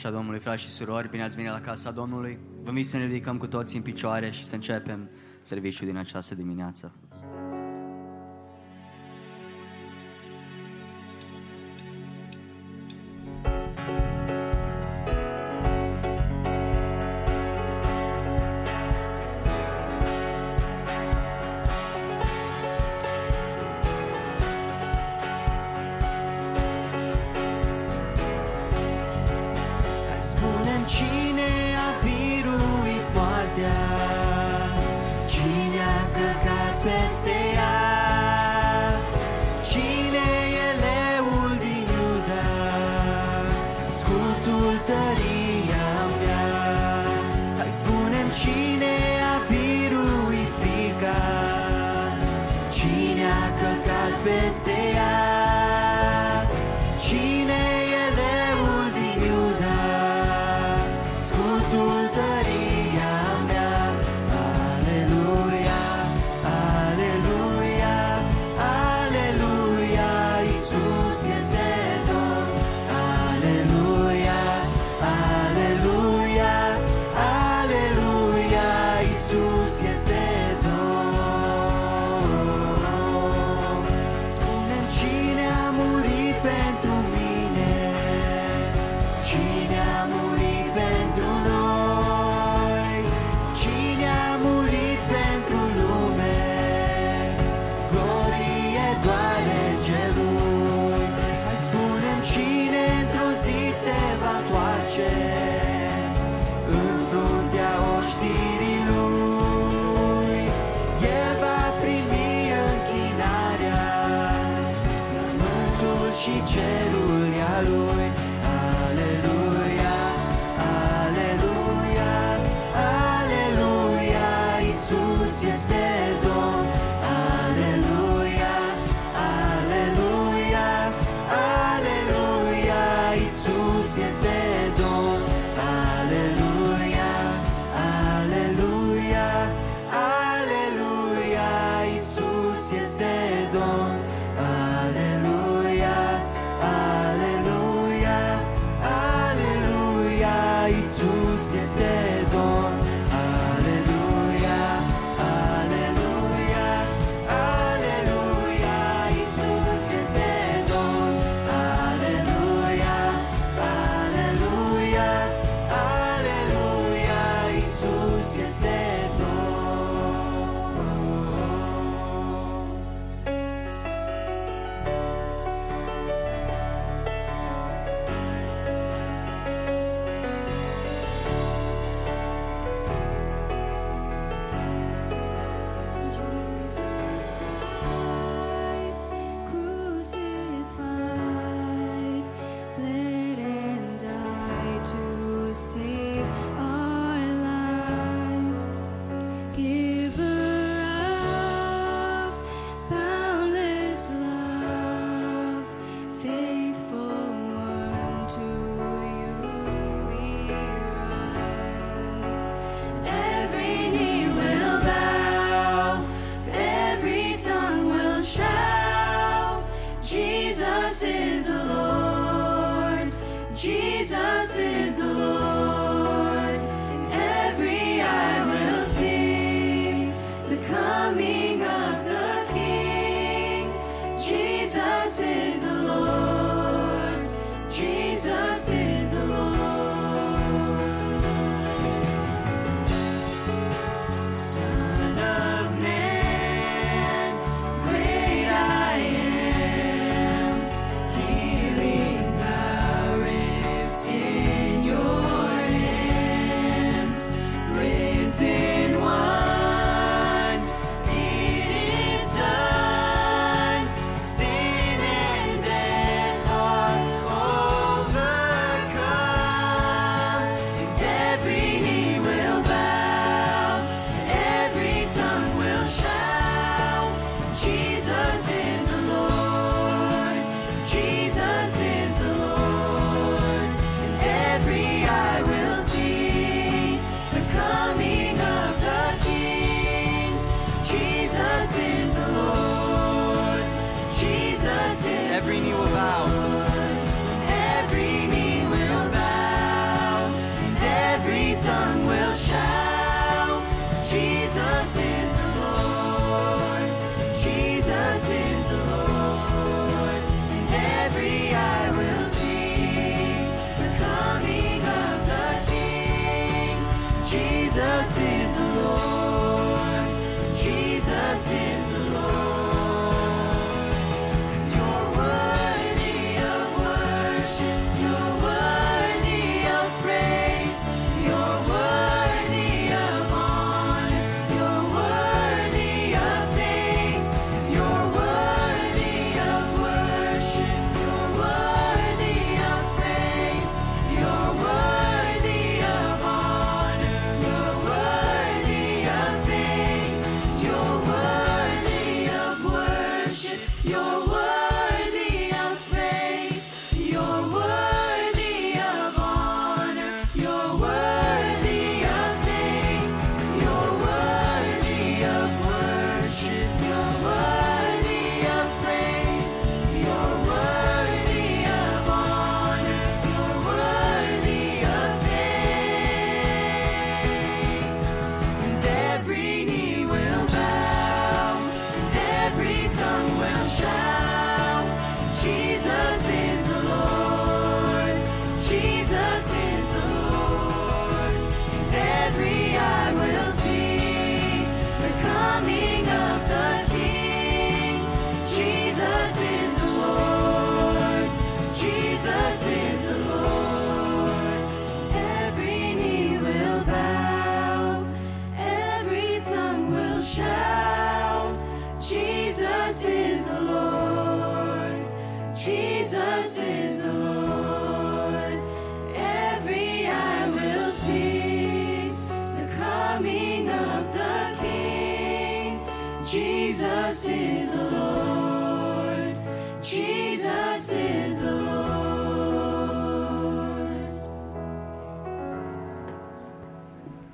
și a Domnului, frați și surori, bine ați venit la casa Domnului. Vă invit să ne ridicăm cu toții în picioare și să începem serviciul din această dimineață.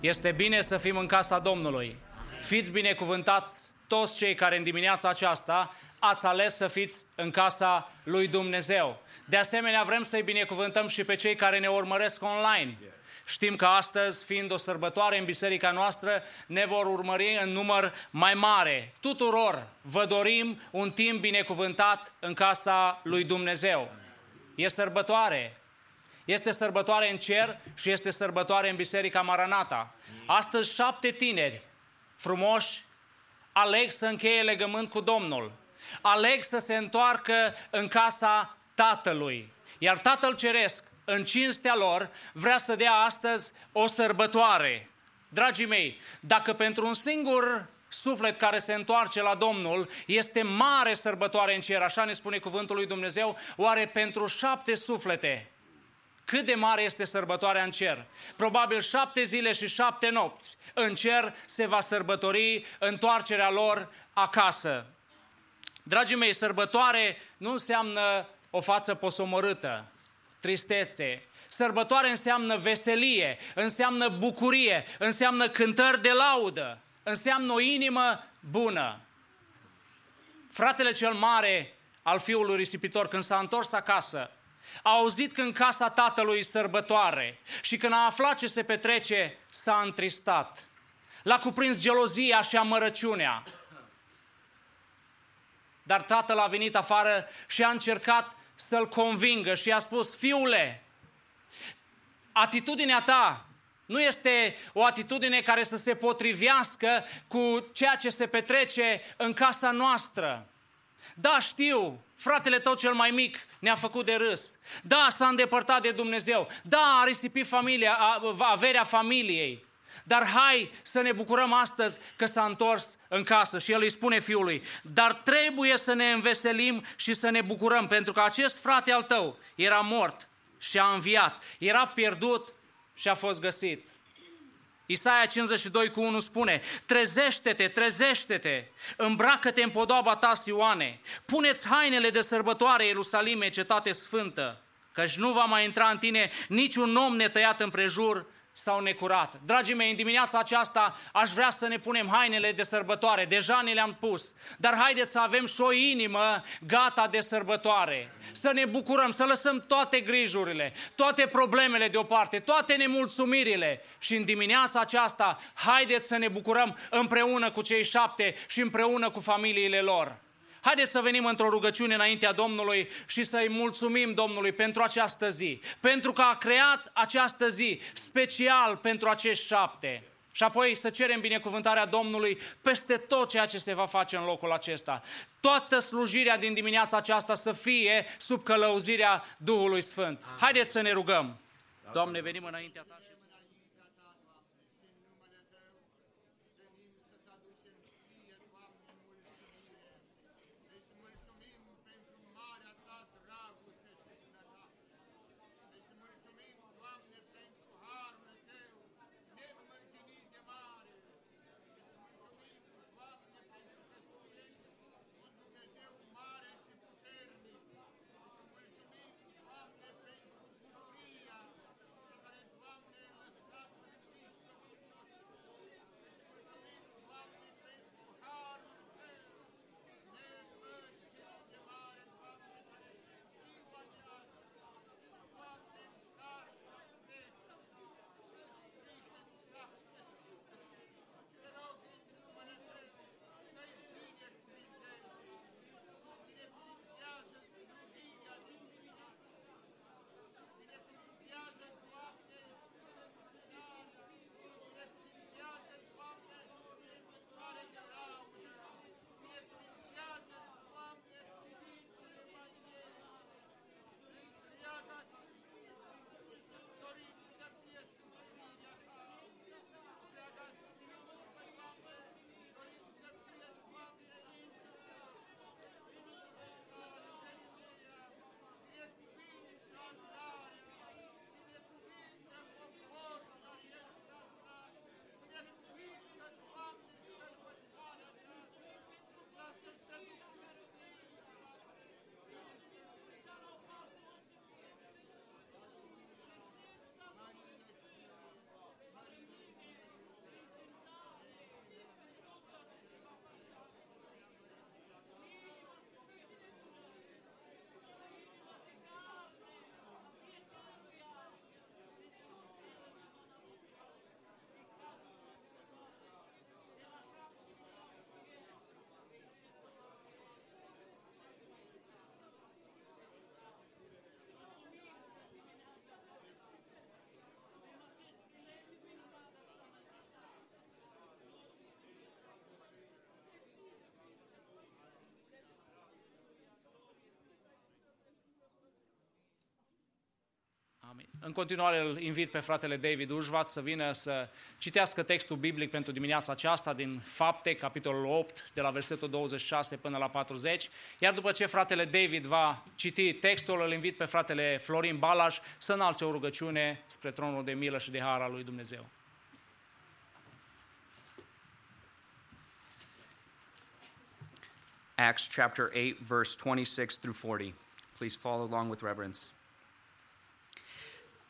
Este bine să fim în casa Domnului. Fiți binecuvântați toți cei care în dimineața aceasta ați ales să fiți în casa lui Dumnezeu. De asemenea, vrem să-i binecuvântăm și pe cei care ne urmăresc online. Știm că astăzi, fiind o sărbătoare în biserica noastră, ne vor urmări în număr mai mare. Tuturor vă dorim un timp binecuvântat în casa lui Dumnezeu. E sărbătoare. Este sărbătoare în cer și este sărbătoare în Biserica Maranata. Astăzi șapte tineri frumoși aleg să încheie legământ cu Domnul. Aleg să se întoarcă în casa Tatălui. Iar Tatăl Ceresc, în cinstea lor, vrea să dea astăzi o sărbătoare. Dragii mei, dacă pentru un singur suflet care se întoarce la Domnul este mare sărbătoare în cer, așa ne spune cuvântul lui Dumnezeu, oare pentru șapte suflete cât de mare este sărbătoarea în cer. Probabil șapte zile și șapte nopți în cer se va sărbători întoarcerea lor acasă. Dragii mei, sărbătoare nu înseamnă o față posomorâtă, tristețe. Sărbătoare înseamnă veselie, înseamnă bucurie, înseamnă cântări de laudă, înseamnă o inimă bună. Fratele cel mare al fiului risipitor, când s-a întors acasă, a auzit că în casa tatălui sărbătoare și când a aflat ce se petrece, s-a întristat. L-a cuprins gelozia și amărăciunea. Dar tatăl a venit afară și a încercat să-l convingă și a spus, fiule, atitudinea ta nu este o atitudine care să se potrivească cu ceea ce se petrece în casa noastră. Da, știu, fratele tău cel mai mic ne-a făcut de râs. Da, s-a îndepărtat de Dumnezeu. Da, a risipit familia, averea familiei. Dar hai să ne bucurăm astăzi că s-a întors în casă și el îi spune fiului, dar trebuie să ne înveselim și să ne bucurăm, pentru că acest frate al tău era mort și a înviat, era pierdut și a fost găsit. Isaia 52 cu 1 spune, trezește-te, trezește-te, îmbracă-te în podoaba ta, Sioane, puneți hainele de sărbătoare, Ierusalime, cetate sfântă, căci nu va mai intra în tine niciun om netăiat împrejur sau necurat. Dragii mei, în dimineața aceasta aș vrea să ne punem hainele de sărbătoare. Deja ne le-am pus. Dar haideți să avem și o inimă gata de sărbătoare. Să ne bucurăm, să lăsăm toate grijurile, toate problemele deoparte, toate nemulțumirile. Și în dimineața aceasta, haideți să ne bucurăm împreună cu cei șapte și împreună cu familiile lor. Haideți să venim într-o rugăciune înaintea Domnului și să-i mulțumim Domnului pentru această zi, pentru că a creat această zi special pentru acești șapte. Și apoi să cerem binecuvântarea Domnului peste tot ceea ce se va face în locul acesta. Toată slujirea din dimineața aceasta să fie sub călăuzirea Duhului Sfânt. Haideți să ne rugăm. Doamne, venim înaintea Ta. În continuare îl invit pe fratele David Ujvat să vină să citească textul biblic pentru dimineața aceasta din Fapte, capitolul 8, de la versetul 26 până la 40. Iar după ce fratele David va citi textul, îl invit pe fratele Florin Balaș să înalțe o rugăciune spre tronul de milă și de har al lui Dumnezeu. Acts chapter 8, verse 26 through 40. Please follow along with reverence.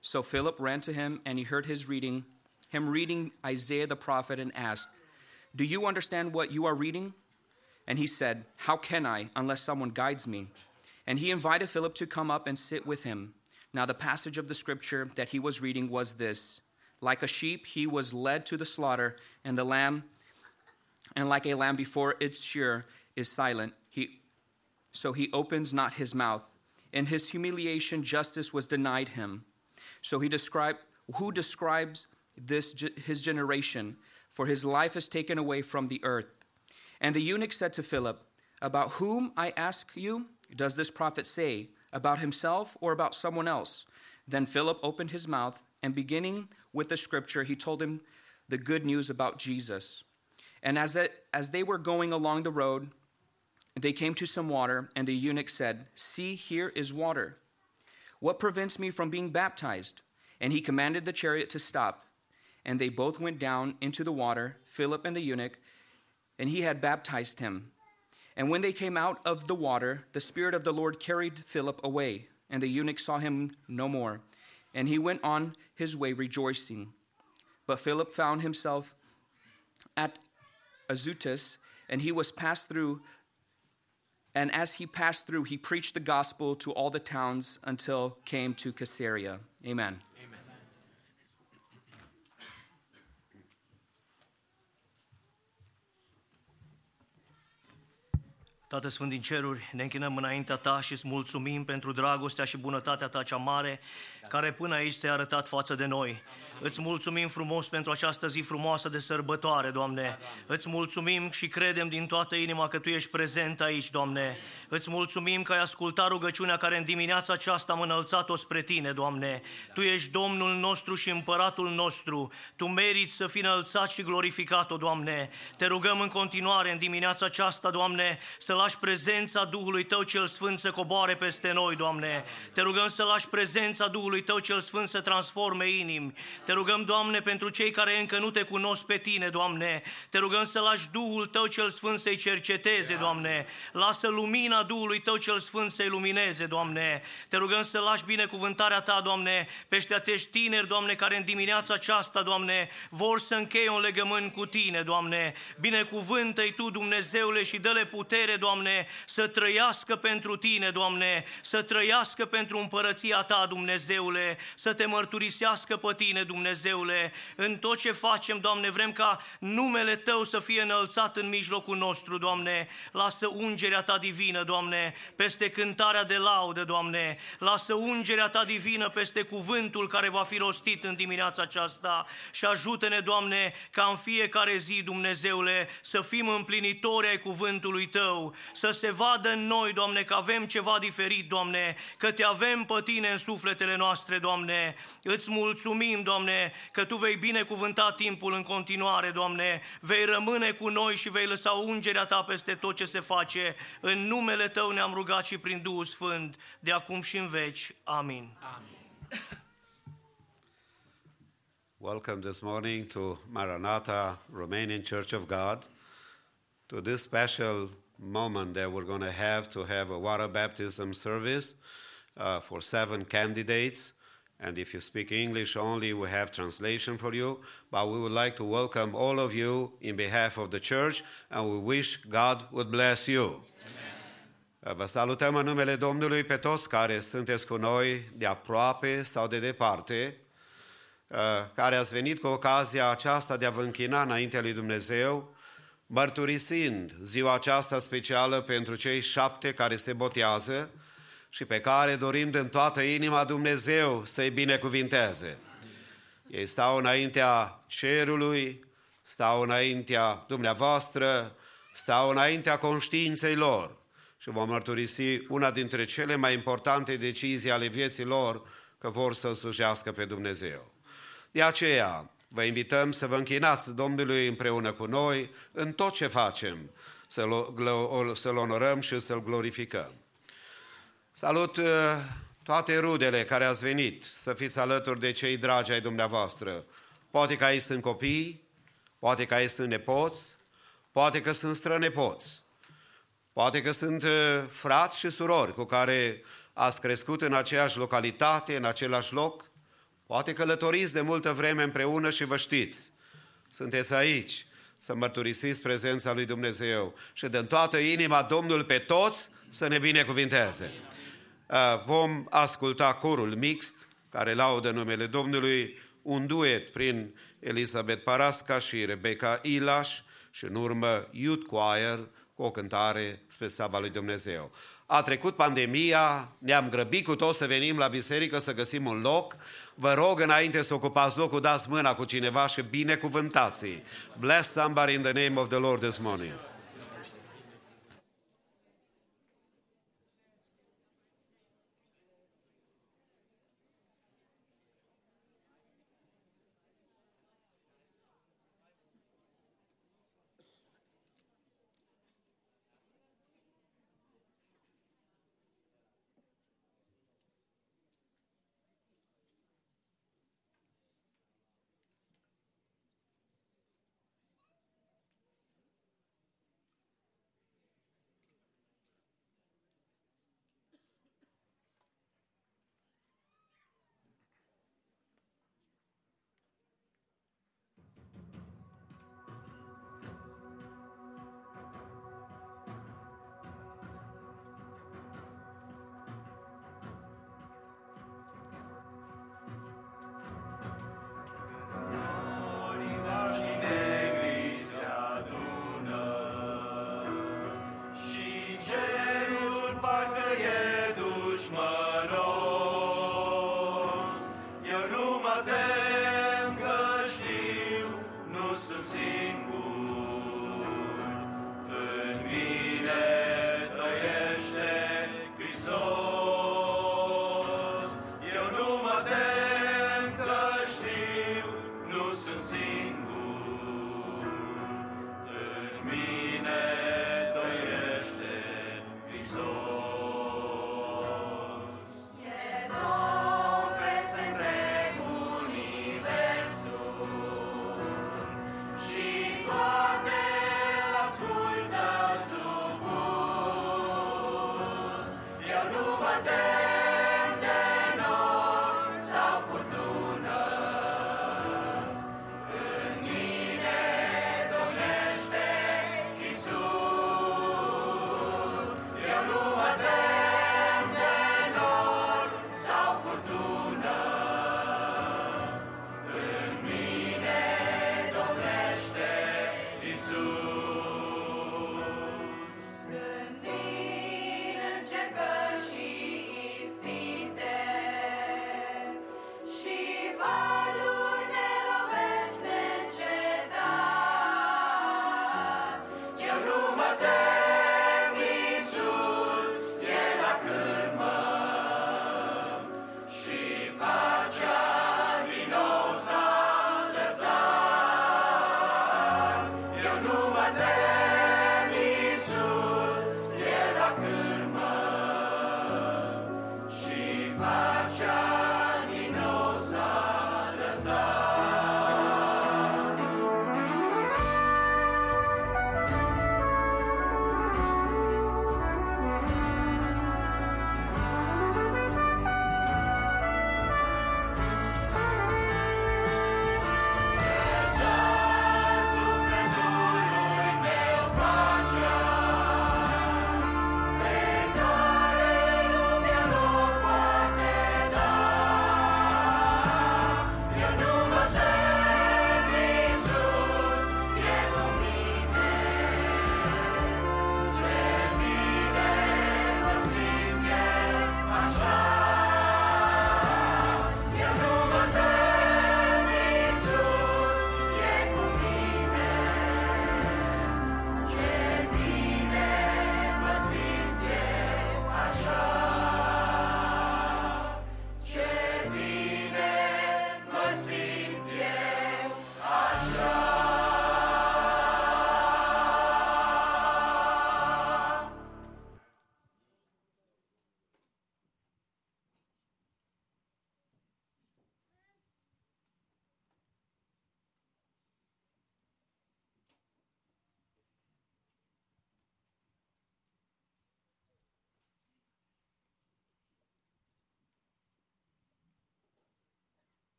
So Philip ran to him, and he heard his reading, him reading Isaiah the prophet, and asked, Do you understand what you are reading? And he said, How can I, unless someone guides me? And he invited Philip to come up and sit with him. Now, the passage of the scripture that he was reading was this Like a sheep, he was led to the slaughter, and the lamb, and like a lamb before its shear is silent, he, so he opens not his mouth. In his humiliation, justice was denied him. So he described, who describes this his generation, for his life is taken away from the earth. And the eunuch said to Philip, About whom, I ask you, does this prophet say? About himself or about someone else? Then Philip opened his mouth, and beginning with the scripture, he told him the good news about Jesus. And as, it, as they were going along the road, they came to some water, and the eunuch said, See, here is water. What prevents me from being baptized? And he commanded the chariot to stop. And they both went down into the water, Philip and the eunuch, and he had baptized him. And when they came out of the water, the Spirit of the Lord carried Philip away, and the eunuch saw him no more. And he went on his way rejoicing. But Philip found himself at Azotus, and he was passed through and as he passed through, he preached the gospel to all the towns until came to Caesarea. Amen. Tată Sfânt din ceruri, ne închinăm înaintea Ta și îți mulțumim pentru dragostea și bunătatea Ta cea mare, care până aici te-a arătat față de noi. Îți mulțumim frumos pentru această zi frumoasă de sărbătoare, Doamne. Îți mulțumim și credem din toată inima că Tu ești prezent aici, Doamne. Îți mulțumim că ai ascultat rugăciunea care în dimineața aceasta am înălțat-o spre Tine, Doamne. Tu ești Domnul nostru și Împăratul nostru. Tu meriți să fii înălțat și glorificat, o Doamne. Te rugăm în continuare în dimineața aceasta, Doamne, să lași prezența Duhului Tău cel Sfânt să coboare peste noi, Doamne. Te rugăm să lași prezența Duhului Tău cel Sfânt să transforme inimi. Te rugăm, Doamne, pentru cei care încă nu te cunosc pe Tine, Doamne. Te rugăm să lași Duhul Tău cel Sfânt să-i cerceteze, Doamne. Lasă lumina Duhului Tău cel Sfânt să-i lumineze, Doamne. Te rugăm să lași binecuvântarea Ta, Doamne, peste acești tineri, Doamne, care în dimineața aceasta, Doamne, vor să încheie un legământ cu Tine, Doamne. Binecuvântă-i Tu, Dumnezeule, și dă-le putere, Doamne, să trăiască pentru Tine, Doamne, să trăiască pentru împărăția Ta, Dumnezeule, să te mărturisească pe Tine, Dumnezeule Dumnezeule, în tot ce facem, Doamne, vrem ca numele Tău să fie înălțat în mijlocul nostru, Doamne. Lasă ungerea Ta divină, Doamne, peste cântarea de laudă, Doamne. Lasă ungerea Ta divină peste cuvântul care va fi rostit în dimineața aceasta și ajută-ne, Doamne, ca în fiecare zi, Dumnezeule, să fim împlinitori ai cuvântului Tău, să se vadă în noi, Doamne, că avem ceva diferit, Doamne, că Te avem pe Tine în sufletele noastre, Doamne. Îți mulțumim, Doamne, Doamne, că Tu vei binecuvânta timpul în continuare, Doamne, vei rămâne cu noi și vei lăsa ungerea Ta peste tot ce se face. În numele Tău ne-am rugat și prin Duhul Sfânt, de acum și în veci. Amin. Amin. Welcome this morning to Maranatha Romanian Church of God, to this special moment that we're going to have to have a water baptism service uh, for seven candidates. And if you speak English only, we have translation for you. But we would like to welcome all of you in behalf of the church, and we wish God would bless you. Amen. Vă salutăm în numele Domnului pe toți care sunteți cu noi de aproape sau de departe. uh, care ați venit cu ocazia aceasta de a vă închina înaintea lui Dumnezeu, mărturisind ziua aceasta specială pentru cei șapte care se botează și pe care dorim din toată inima Dumnezeu să-i binecuvinteze. Ei stau înaintea cerului, stau înaintea dumneavoastră, stau înaintea conștiinței lor și vom mărturisi una dintre cele mai importante decizii ale vieții lor că vor să slujească pe Dumnezeu. De aceea, vă invităm să vă închinați Domnului împreună cu noi în tot ce facem, să-L, să onorăm și să-L glorificăm. Salut uh, toate rudele care ați venit să fiți alături de cei dragi ai dumneavoastră. Poate că aici sunt copii, poate că aici sunt nepoți, poate că sunt strănepoți, poate că sunt uh, frați și surori cu care ați crescut în aceeași localitate, în același loc, poate călătoriți de multă vreme împreună și vă știți. Sunteți aici să mărturisiți prezența lui Dumnezeu și de toată inima Domnul pe toți să ne binecuvinteze. Uh, vom asculta corul mixt care laudă numele Domnului, un duet prin Elisabeth Parasca și Rebecca Ilaș și în urmă Youth Choir cu o cântare spre slava lui Dumnezeu. A trecut pandemia, ne-am grăbit cu toți să venim la biserică să găsim un loc. Vă rog înainte să ocupați locul, dați mâna cu cineva și binecuvântați-i. Bless somebody in the name of the Lord this morning.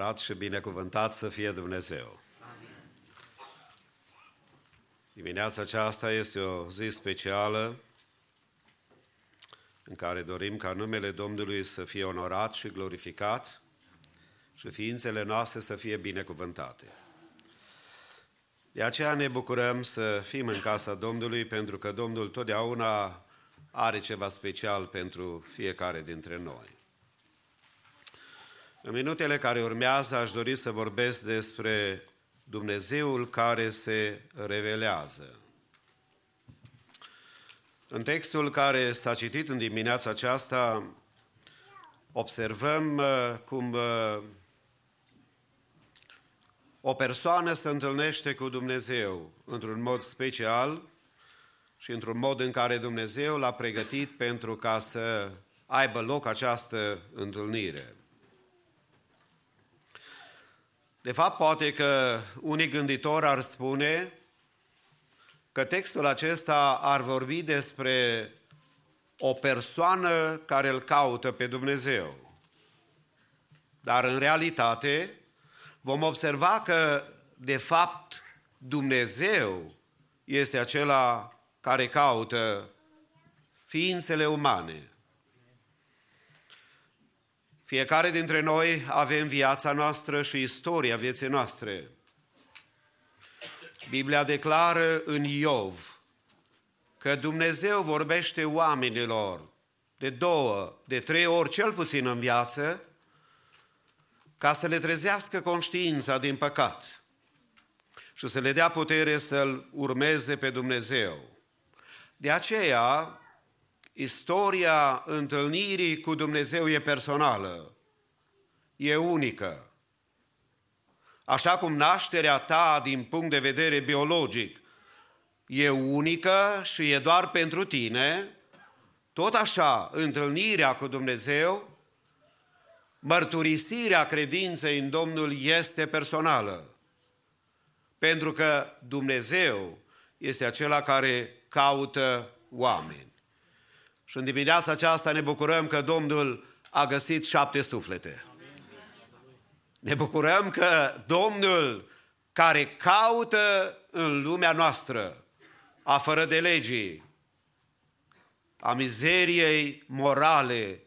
Onorat și binecuvântat să fie Dumnezeu. Dimineața aceasta este o zi specială în care dorim ca numele Domnului să fie onorat și glorificat și ființele noastre să fie binecuvântate. De aceea ne bucurăm să fim în casa Domnului, pentru că Domnul totdeauna are ceva special pentru fiecare dintre noi. În minutele care urmează aș dori să vorbesc despre Dumnezeul care se revelează. În textul care s-a citit în dimineața aceasta, observăm uh, cum uh, o persoană se întâlnește cu Dumnezeu într-un mod special și într-un mod în care Dumnezeu l-a pregătit pentru ca să aibă loc această întâlnire. De fapt, poate că unii gânditori ar spune că textul acesta ar vorbi despre o persoană care îl caută pe Dumnezeu. Dar în realitate vom observa că, de fapt, Dumnezeu este acela care caută ființele umane. Fiecare dintre noi avem viața noastră și istoria vieții noastre. Biblia declară în Iov că Dumnezeu vorbește oamenilor de două, de trei ori cel puțin în viață, ca să le trezească conștiința din păcat și să le dea putere să-L urmeze pe Dumnezeu. De aceea, istoria întâlnirii cu Dumnezeu e personală, e unică. Așa cum nașterea ta din punct de vedere biologic e unică și e doar pentru tine, tot așa întâlnirea cu Dumnezeu, mărturisirea credinței în Domnul este personală. Pentru că Dumnezeu este acela care caută oameni. Și în dimineața aceasta ne bucurăm că Domnul a găsit șapte suflete. Ne bucurăm că Domnul care caută în lumea noastră a fără de legii, a mizeriei morale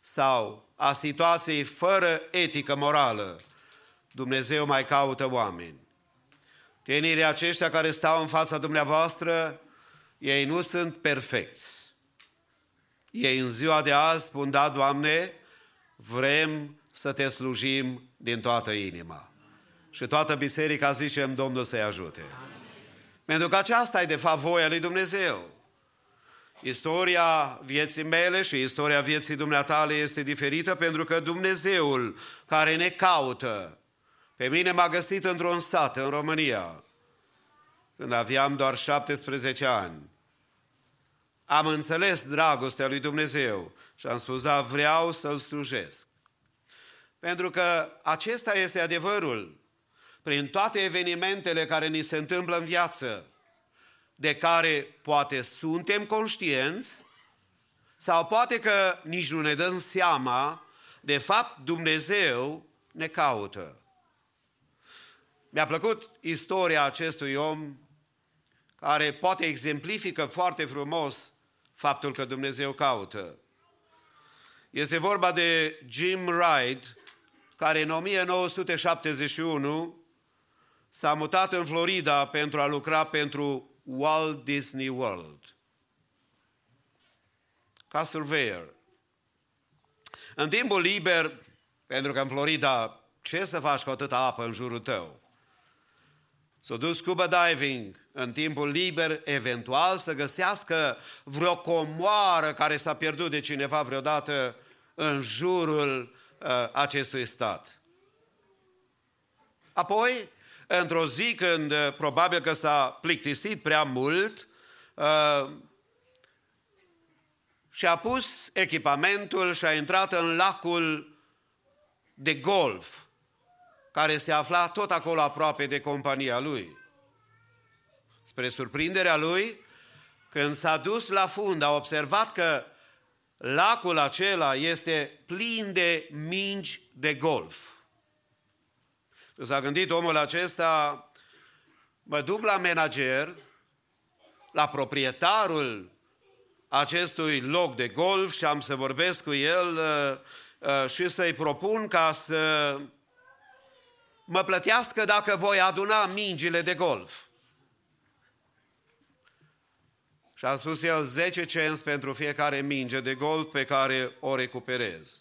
sau a situației fără etică morală, Dumnezeu mai caută oameni. Tinerii aceștia care stau în fața dumneavoastră, ei nu sunt perfecți. Ei în ziua de azi spun, da, Doamne, vrem să te slujim din toată inima. Și toată biserica zicem, Domnul să-i ajute. Amin. Pentru că aceasta e de fapt voia lui Dumnezeu. Istoria vieții mele și istoria vieții dumneatale este diferită pentru că Dumnezeul care ne caută, pe mine m-a găsit într-un sat în România, când aveam doar 17 ani am înțeles dragostea lui Dumnezeu și am spus, da, vreau să-L slujesc. Pentru că acesta este adevărul. Prin toate evenimentele care ni se întâmplă în viață, de care poate suntem conștienți, sau poate că nici nu ne dăm seama, de fapt Dumnezeu ne caută. Mi-a plăcut istoria acestui om care poate exemplifică foarte frumos faptul că Dumnezeu caută. Este vorba de Jim Wright, care în 1971 s-a mutat în Florida pentru a lucra pentru Walt Disney World. Ca surveyor. În timpul liber, pentru că în Florida, ce să faci cu atâta apă în jurul tău? S-a dus scuba diving în timpul liber, eventual să găsească vreo comoară care s-a pierdut de cineva vreodată în jurul uh, acestui stat. Apoi, într-o zi când uh, probabil că s-a plictisit prea mult, uh, și-a pus echipamentul și a intrat în lacul de golf, care se afla tot acolo aproape de compania lui. Spre surprinderea lui, când s-a dus la fund, a observat că lacul acela este plin de mingi de golf. S-a gândit omul acesta, mă duc la manager, la proprietarul acestui loc de golf și am să vorbesc cu el uh, uh, și să-i propun ca să mă plătească dacă voi aduna mingile de golf. Și a spus el 10 cenți pentru fiecare minge de golf pe care o recuperez.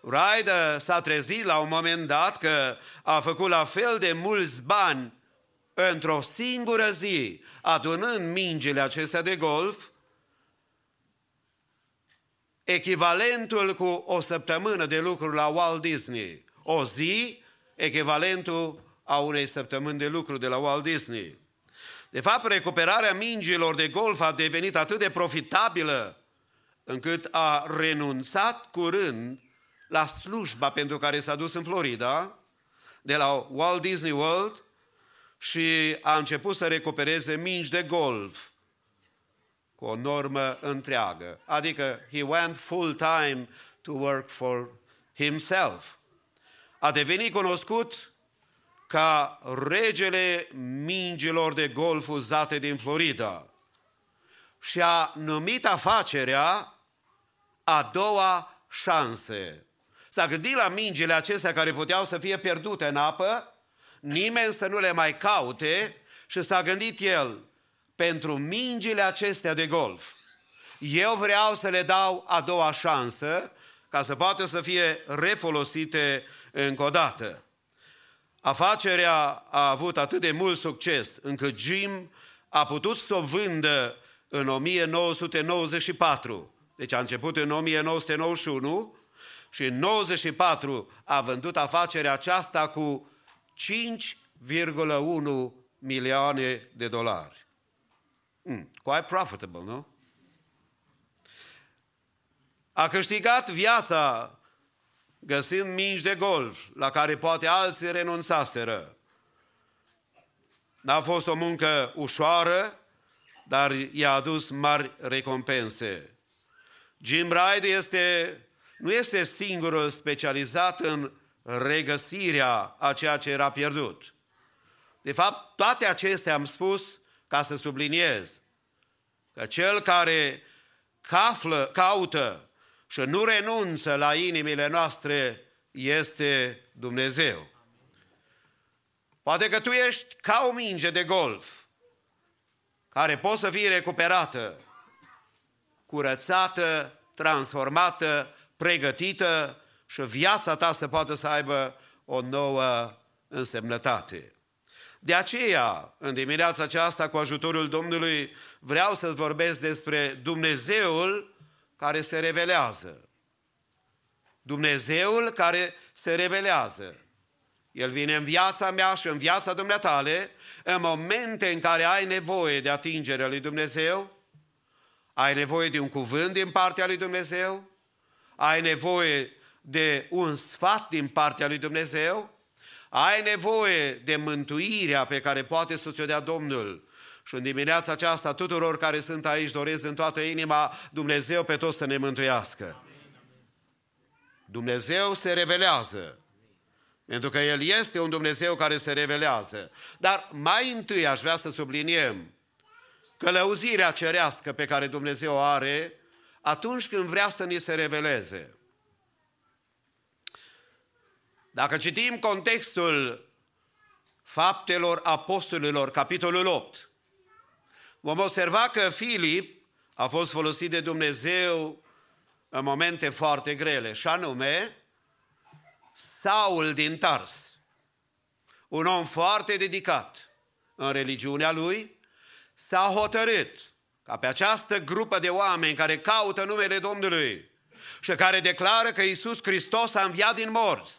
Ryder s-a trezit la un moment dat că a făcut la fel de mulți bani într-o singură zi, adunând mingile acestea de golf, echivalentul cu o săptămână de lucru la Walt Disney. O zi, echivalentul a unei săptămâni de lucru de la Walt Disney. De fapt, recuperarea mingilor de golf a devenit atât de profitabilă încât a renunțat curând la slujba pentru care s-a dus în Florida, de la Walt Disney World, și a început să recupereze mingi de golf cu o normă întreagă. Adică, he went full time to work for himself. A devenit cunoscut ca regele mingilor de golf uzate din Florida și a numit afacerea a doua șanse. S-a gândit la mingile acestea care puteau să fie pierdute în apă, nimeni să nu le mai caute și s-a gândit el, pentru mingile acestea de golf, eu vreau să le dau a doua șansă ca să poată să fie refolosite încă o dată. Afacerea a avut atât de mult succes încât Jim a putut să o vândă în 1994. Deci a început în 1991 și în 94 a vândut afacerea aceasta cu 5,1 milioane de dolari. Mm, quite profitable, nu? A câștigat viața găsind mingi de golf la care poate alții renunțaseră. N-a fost o muncă ușoară, dar i-a adus mari recompense. Jim Ride este, nu este singurul specializat în regăsirea a ceea ce era pierdut. De fapt, toate acestea am spus ca să subliniez că cel care caflă, caută și nu renunță la inimile noastre este Dumnezeu. Poate că tu ești ca o minge de golf care poate să fie recuperată, curățată, transformată, pregătită și viața ta să poată să aibă o nouă însemnătate. De aceea, în dimineața aceasta, cu ajutorul Domnului, vreau să vorbesc despre Dumnezeul care se revelează. Dumnezeul care se revelează. El vine în viața mea și în viața dumneatale în momente în care ai nevoie de atingerea lui Dumnezeu, ai nevoie de un cuvânt din partea lui Dumnezeu, ai nevoie de un sfat din partea lui Dumnezeu, ai nevoie de mântuirea pe care poate să ți-o dea Domnul. Și în dimineața aceasta, tuturor care sunt aici, doresc în toată inima Dumnezeu pe toți să ne mântuiască. Dumnezeu se revelează. Pentru că El este un Dumnezeu care se revelează. Dar mai întâi aș vrea să subliniem călăuzirea cerească pe care Dumnezeu o are atunci când vrea să ni se reveleze. Dacă citim contextul faptelor apostolilor, capitolul 8, vom observa că Filip a fost folosit de Dumnezeu în momente foarte grele, și anume Saul din Tars, un om foarte dedicat în religiunea lui, s-a hotărât ca pe această grupă de oameni care caută numele Domnului și care declară că Isus Hristos a înviat din morți,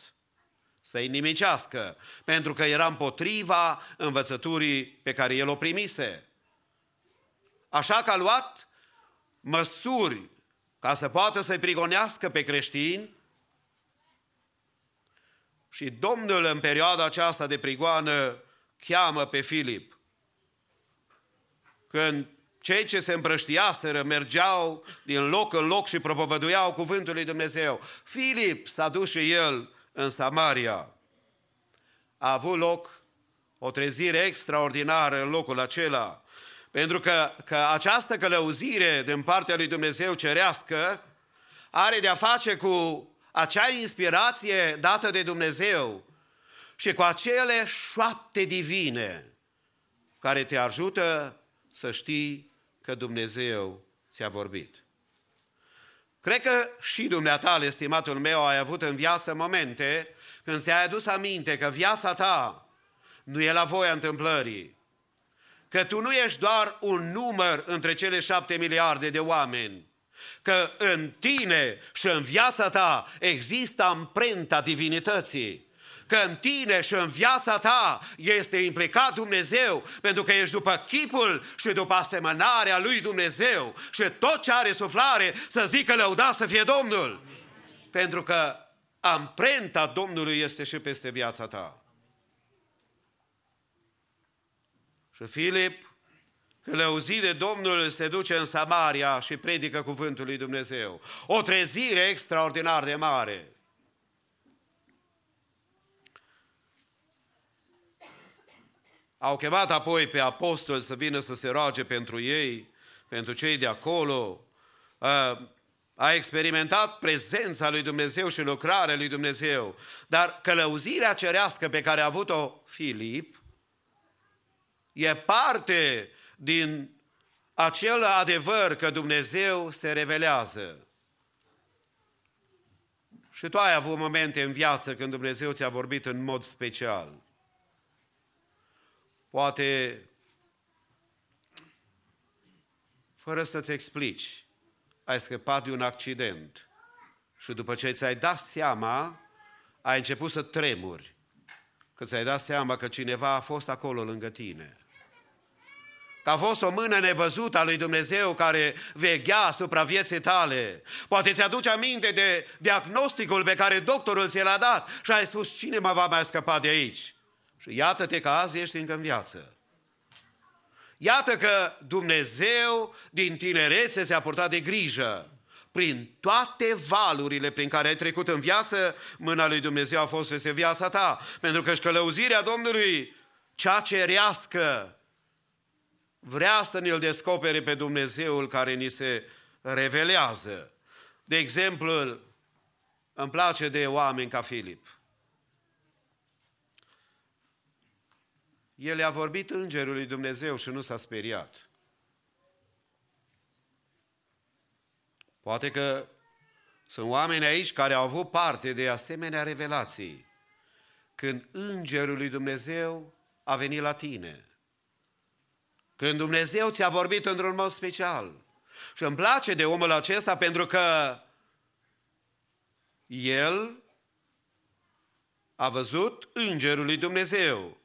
să-i nimicească, pentru că era împotriva învățăturii pe care el o primise. Așa că a luat măsuri ca să poată să-i prigonească pe creștini și Domnul în perioada aceasta de prigoană cheamă pe Filip. Când cei ce se împrăștiaseră mergeau din loc în loc și propovăduiau cuvântul lui Dumnezeu. Filip s-a dus și el în Samaria. a avut loc o trezire extraordinară în locul acela. Pentru că, că această călăuzire din partea lui Dumnezeu cerească are de-a face cu acea inspirație dată de Dumnezeu și cu acele șoapte divine care te ajută să știi că Dumnezeu ți-a vorbit. Cred că și dumneata, estimatul meu, ai avut în viață momente când ți-ai adus aminte că viața ta nu e la voia întâmplării, că tu nu ești doar un număr între cele șapte miliarde de oameni, că în tine și în viața ta există amprenta divinității, că în tine și în viața ta este implicat Dumnezeu, pentru că ești după chipul și după asemănarea lui Dumnezeu și tot ce are suflare să zică lăuda să fie Domnul. Pentru că amprenta Domnului este și peste viața ta. Și Filip, călăuzit de Domnul, se duce în Samaria și predică cuvântul lui Dumnezeu. O trezire extraordinar de mare. Au chemat apoi pe apostoli să vină să se roage pentru ei, pentru cei de acolo. A experimentat prezența lui Dumnezeu și lucrarea lui Dumnezeu. Dar călăuzirea cerească pe care a avut-o Filip e parte din acel adevăr că Dumnezeu se revelează. Și tu ai avut momente în viață când Dumnezeu ți-a vorbit în mod special. Poate fără să-ți explici, ai scăpat de un accident și după ce ți-ai dat seama, ai început să tremuri, că ți-ai dat seama că cineva a fost acolo lângă tine. Că a fost o mână nevăzută a lui Dumnezeu care veghea asupra vieții tale. Poate ți-aduce aminte de diagnosticul pe care doctorul ți l-a dat și ai spus, cine mă va mai scăpa de aici? Și iată-te că azi ești încă în viață. Iată că Dumnezeu din tinerețe se-a purtat de grijă. Prin toate valurile prin care ai trecut în viață, mâna lui Dumnezeu a fost peste viața ta. Pentru că și călăuzirea Domnului, cea cerească, vrea să ne-L descopere pe Dumnezeul care ni se revelează. De exemplu, îmi place de oameni ca Filip. El a vorbit îngerului Dumnezeu și nu s-a speriat. Poate că sunt oameni aici care au avut parte de asemenea revelații. Când îngerul lui Dumnezeu a venit la tine. Când Dumnezeu ți-a vorbit într-un mod special. Și îmi place de omul acesta pentru că el a văzut îngerul lui Dumnezeu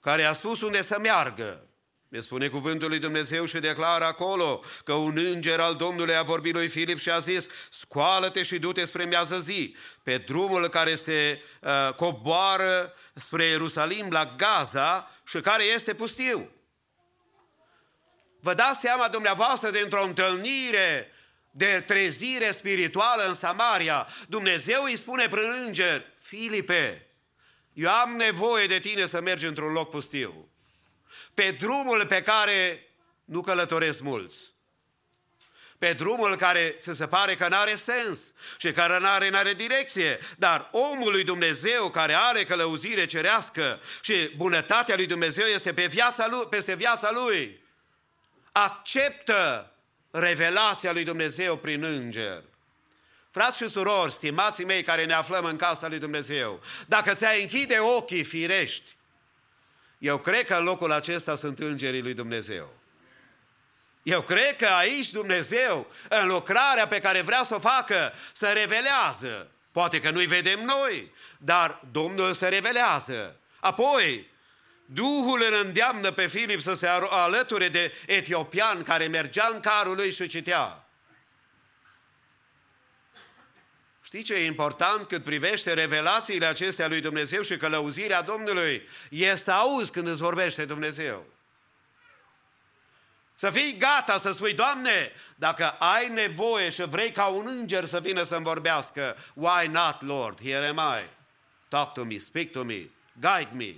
care a spus unde să meargă. Ne spune cuvântul lui Dumnezeu și declară acolo că un înger al Domnului a vorbit lui Filip și a zis scoală-te și du-te spre miază zi, pe drumul care se uh, coboară spre Ierusalim la Gaza și care este pustiu. Vă dați seama dumneavoastră dintr-o întâlnire de trezire spirituală în Samaria, Dumnezeu îi spune prin înger, Filipe, eu am nevoie de tine să mergi într-un loc pustiu. Pe drumul pe care nu călătoresc mulți. Pe drumul care ți se pare că nu are sens și care nu are, are direcție. Dar omul lui Dumnezeu care are călăuzire cerească și bunătatea lui Dumnezeu este pe viața lui, peste viața lui, acceptă revelația lui Dumnezeu prin înger. Frați și surori, stimații mei care ne aflăm în casa lui Dumnezeu, dacă ți-ai închide ochii firești, eu cred că în locul acesta sunt îngerii lui Dumnezeu. Eu cred că aici Dumnezeu, în lucrarea pe care vrea să o facă, se revelează. Poate că nu-i vedem noi, dar Domnul se revelează. Apoi, Duhul îl îndeamnă pe Filip să se alăture de etiopian care mergea în carul lui și citea. Știi ce e important cât privește revelațiile acestea lui Dumnezeu și călăuzirea Domnului? E să auzi când îți vorbește Dumnezeu. Să fii gata să spui, Doamne, dacă ai nevoie și vrei ca un înger să vină să-mi vorbească, why not, Lord? Here am I. Talk to me, speak to me. guide me.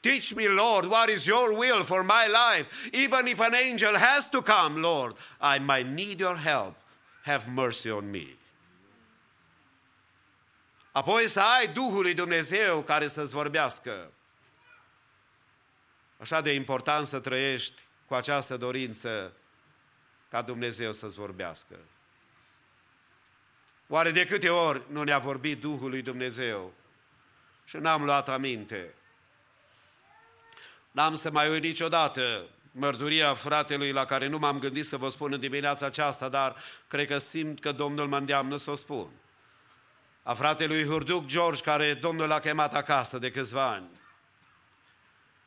Teach me, Lord, what is your will for my life. Even if an angel has to come, Lord, I might need your help. Have mercy on me. Apoi să ai Duhul lui Dumnezeu care să-ți vorbească. Așa de important să trăiești cu această dorință ca Dumnezeu să-ți vorbească. Oare de câte ori nu ne-a vorbit Duhul lui Dumnezeu și n-am luat aminte? N-am să mai uit niciodată mărturia fratelui la care nu m-am gândit să vă spun în dimineața aceasta, dar cred că simt că Domnul mă îndeamnă să o spun. A fratelui Hurduc George, care Domnul l-a chemat acasă de câțiva ani.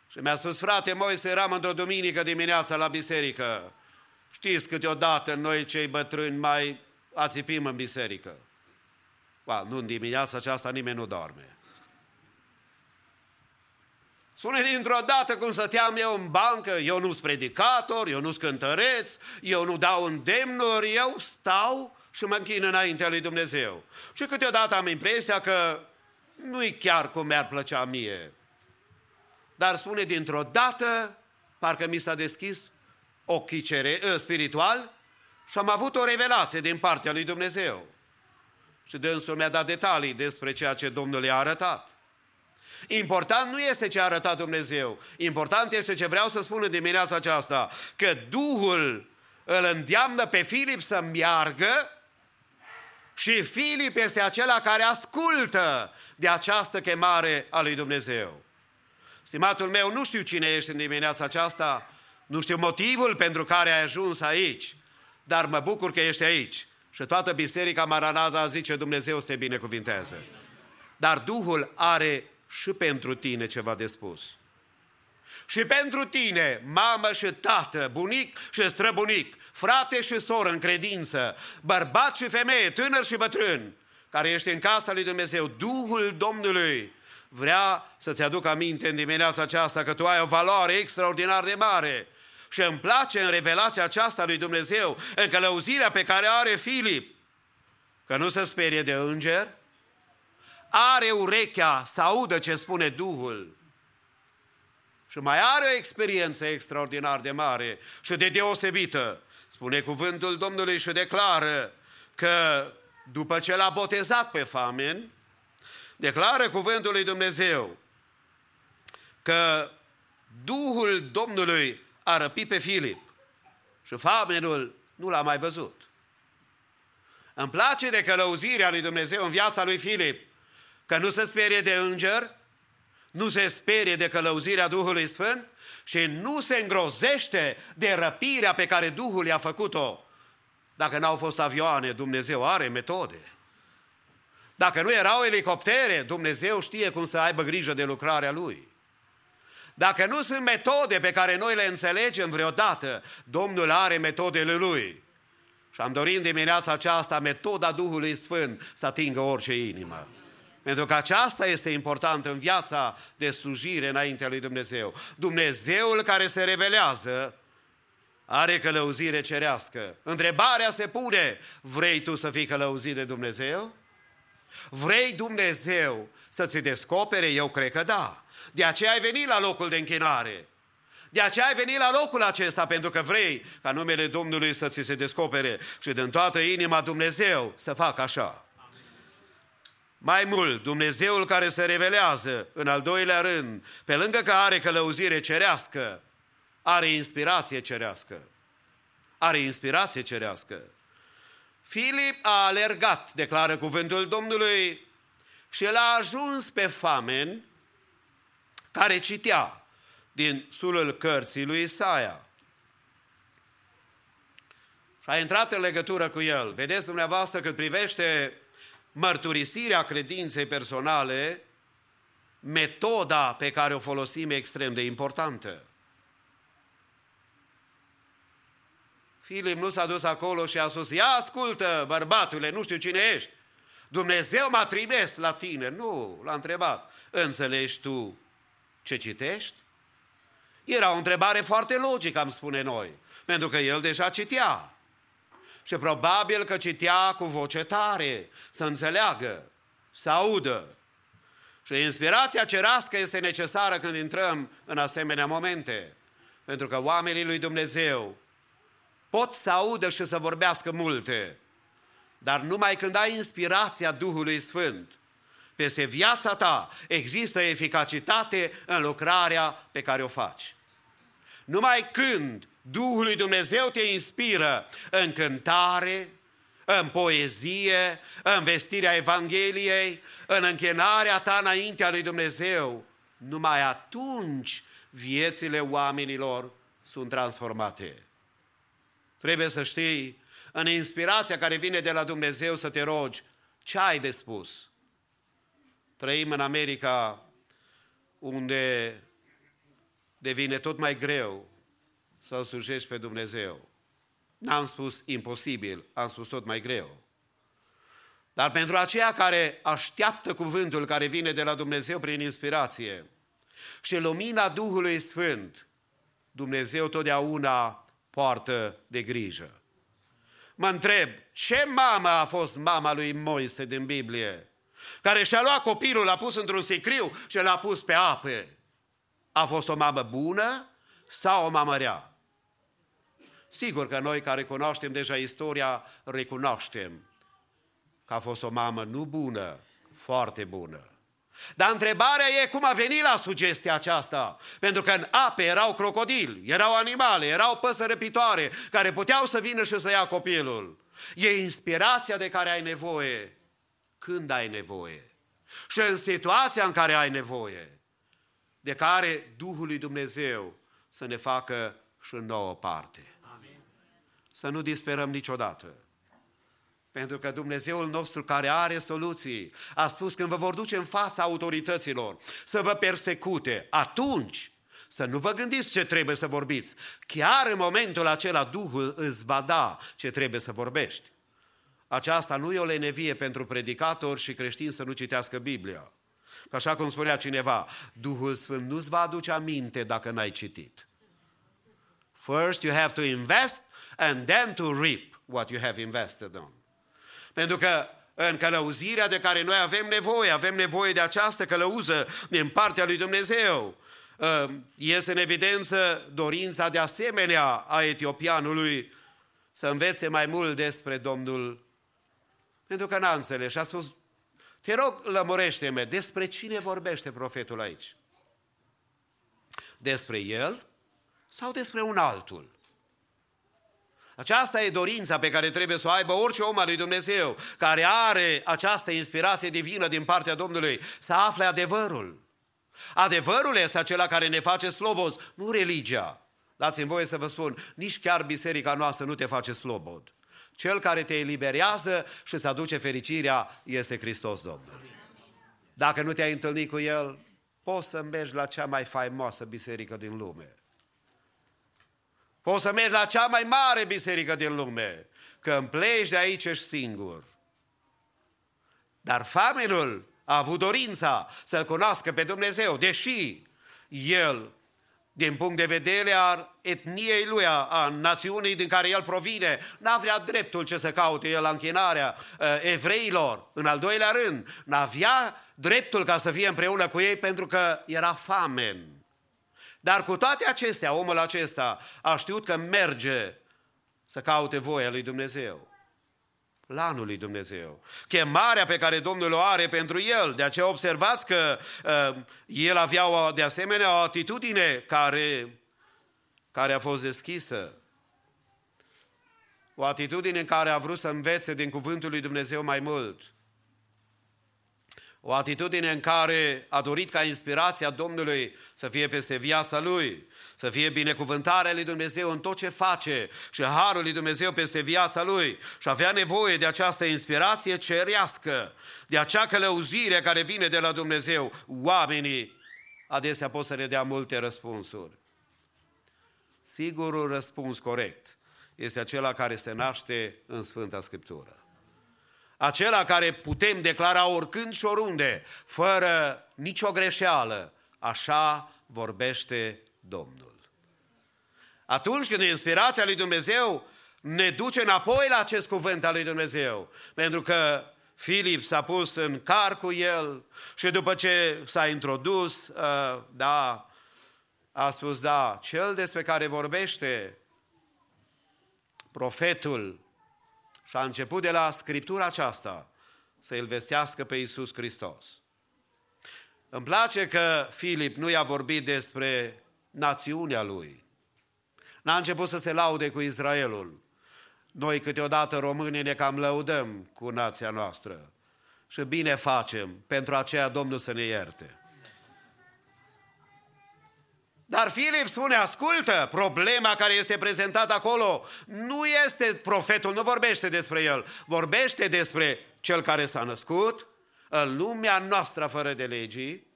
Și mi-a spus, frate Moise, eram într-o duminică dimineața la biserică. Știți, câteodată noi cei bătrâni mai ațipim în biserică. Ba, nu în dimineața aceasta nimeni nu dorme. Spune dintr-o dată cum stăteam eu în bancă, eu nu sunt predicator, eu nu sunt cântăreț, eu nu dau îndemnuri, eu stau și mă închin înaintea lui Dumnezeu. Și câteodată am impresia că nu-i chiar cum mi-ar plăcea mie. Dar spune dintr-o dată, parcă mi s-a deschis ochii cere, ă, spiritual și am avut o revelație din partea lui Dumnezeu. Și dânsul mi-a dat detalii despre ceea ce Domnul i-a arătat. Important nu este ce a arătat Dumnezeu. Important este ce vreau să spun în dimineața aceasta. Că Duhul îl îndeamnă pe Filip să meargă și Filip este acela care ascultă de această chemare a lui Dumnezeu. Stimatul meu, nu știu cine ești în dimineața aceasta, nu știu motivul pentru care ai ajuns aici, dar mă bucur că ești aici. Și toată biserica Maranata zice Dumnezeu să te binecuvinteze. Dar Duhul are și pentru tine ceva de spus. Și pentru tine, mamă și tată, bunic și străbunic, frate și soră în credință, bărbat și femeie, tânăr și bătrân, care ești în casa lui Dumnezeu, Duhul Domnului vrea să-ți aduc aminte în dimineața aceasta că tu ai o valoare extraordinar de mare. Și îmi place în revelația aceasta lui Dumnezeu, în călăuzirea pe care are Filip, că nu se sperie de înger, are urechea să audă ce spune Duhul și mai are o experiență extraordinar de mare și de deosebită. Spune cuvântul Domnului și declară că după ce l-a botezat pe famen, declară cuvântul lui Dumnezeu că Duhul Domnului a răpit pe Filip și famenul nu l-a mai văzut. Îmi place de călăuzirea lui Dumnezeu în viața lui Filip, că nu se sperie de înger, nu se sperie de călăuzirea Duhului Sfânt și nu se îngrozește de răpirea pe care Duhul i-a făcut-o. Dacă n-au fost avioane, Dumnezeu are metode. Dacă nu erau elicoptere, Dumnezeu știe cum să aibă grijă de lucrarea Lui. Dacă nu sunt metode pe care noi le înțelegem vreodată, Domnul are metodele Lui. Și am dorit în dimineața aceasta metoda Duhului Sfânt să atingă orice inimă. Pentru că aceasta este important în viața de slujire înaintea lui Dumnezeu. Dumnezeul care se revelează are călăuzire cerească. Întrebarea se pune, vrei tu să fii călăuzit de Dumnezeu? Vrei Dumnezeu să ți descopere? Eu cred că da. De aceea ai venit la locul de închinare. De aceea ai venit la locul acesta, pentru că vrei ca numele Domnului să ți se descopere și din toată inima Dumnezeu să facă așa. Mai mult, Dumnezeul care se revelează în al doilea rând, pe lângă că are călăuzire cerească, are inspirație cerească. Are inspirație cerească. Filip a alergat, declară cuvântul Domnului, și el a ajuns pe famen care citea din sulul cărții lui Isaia. Și a intrat în legătură cu el. Vedeți dumneavoastră cât privește mărturisirea credinței personale, metoda pe care o folosim e extrem de importantă. Filip nu s-a dus acolo și a spus, ia ascultă, bărbatule, nu știu cine ești. Dumnezeu m-a trimis la tine. Nu, l-a întrebat. Înțelegi tu ce citești? Era o întrebare foarte logică, am spune noi, pentru că el deja citea. Și probabil că citea cu voce tare, să înțeleagă, să audă. Și inspirația cerească este necesară când intrăm în asemenea momente. Pentru că oamenii lui Dumnezeu pot să audă și să vorbească multe, dar numai când ai inspirația Duhului Sfânt, peste viața ta există eficacitate în lucrarea pe care o faci. Numai când Duhul lui Dumnezeu te inspiră în cântare, în poezie, în vestirea Evangheliei, în închinarea ta înaintea lui Dumnezeu, numai atunci viețile oamenilor sunt transformate. Trebuie să știi, în inspirația care vine de la Dumnezeu să te rogi, ce ai de spus? Trăim în America unde devine tot mai greu să-L slujești pe Dumnezeu. N-am spus imposibil, am spus tot mai greu. Dar pentru aceia care așteaptă cuvântul care vine de la Dumnezeu prin inspirație și lumina Duhului Sfânt, Dumnezeu totdeauna poartă de grijă. Mă întreb, ce mamă a fost mama lui Moise din Biblie? Care și-a luat copilul, l-a pus într-un sicriu și l-a pus pe ape. A fost o mamă bună sau o mamă rea? Sigur că noi care cunoaștem deja istoria, recunoaștem că a fost o mamă nu bună, foarte bună. Dar întrebarea e cum a venit la sugestia aceasta. Pentru că în ape erau crocodili, erau animale, erau păsări răpitoare care puteau să vină și să ia copilul. E inspirația de care ai nevoie când ai nevoie. Și în situația în care ai nevoie, de care Duhul lui Dumnezeu să ne facă și nouă parte. Amin. Să nu disperăm niciodată. Pentru că Dumnezeul nostru care are soluții a spus când vă vor duce în fața autorităților să vă persecute, atunci să nu vă gândiți ce trebuie să vorbiți. Chiar în momentul acela Duhul îți va da ce trebuie să vorbești. Aceasta nu e o lenevie pentru predicatori și creștini să nu citească Biblia. Că așa cum spunea cineva, Duhul Sfânt nu-ți va aduce aminte dacă n-ai citit. First you have to invest and then to reap what you have invested on. Pentru că în călăuzirea de care noi avem nevoie, avem nevoie de această călăuză din partea lui Dumnezeu. Iese în evidență dorința de asemenea a etiopianului să învețe mai mult despre Domnul, pentru că n-a înțeles și a spus, te rog, lămurește-mă, despre cine vorbește profetul aici? Despre el sau despre un altul? Aceasta e dorința pe care trebuie să o aibă orice om al lui Dumnezeu, care are această inspirație divină din partea Domnului, să afle adevărul. Adevărul este acela care ne face slobos, nu religia. Dați-mi voie să vă spun, nici chiar biserica noastră nu te face slobod. Cel care te eliberează și să aduce fericirea este Hristos Domnul. Dacă nu te-ai întâlnit cu El, poți să mergi la cea mai faimoasă biserică din lume. Poți să mergi la cea mai mare biserică din lume, că îmi pleci de aici ești singur. Dar famenul a avut dorința să-L cunoască pe Dumnezeu, deși el, din punct de vedere al etniei lui, a națiunii din care el provine, n-avea dreptul ce să caute el la închinarea uh, evreilor. În al doilea rând, n-avea dreptul ca să fie împreună cu ei pentru că era famen. Dar cu toate acestea, omul acesta a știut că merge să caute voia lui Dumnezeu. Planul lui Dumnezeu. Chemarea pe care Domnul o are pentru el. De aceea observați că uh, el avea o, de asemenea o atitudine care, care a fost deschisă. O atitudine în care a vrut să învețe din cuvântul lui Dumnezeu mai mult. O atitudine în care a dorit ca inspirația Domnului să fie peste viața lui, să fie binecuvântarea lui Dumnezeu în tot ce face și harul lui Dumnezeu peste viața lui și avea nevoie de această inspirație cerească, de acea călăuzire care vine de la Dumnezeu. Oamenii adesea pot să ne dea multe răspunsuri. Sigurul răspuns corect este acela care se naște în Sfânta Scriptură acela care putem declara oricând și oriunde, fără nicio greșeală, așa vorbește Domnul. Atunci când inspirația lui Dumnezeu ne duce înapoi la acest cuvânt al lui Dumnezeu, pentru că Filip s-a pus în car cu el și după ce s-a introdus, uh, da, a spus, da, cel despre care vorbește profetul și a început de la scriptura aceasta să îl vestească pe Iisus Hristos. Îmi place că Filip nu i-a vorbit despre națiunea lui. N-a început să se laude cu Israelul. Noi câteodată românii ne cam lăudăm cu nația noastră. Și bine facem, pentru aceea Domnul să ne ierte. Dar Filip spune, ascultă, problema care este prezentată acolo nu este profetul, nu vorbește despre el, vorbește despre cel care s-a născut în lumea noastră fără de legii,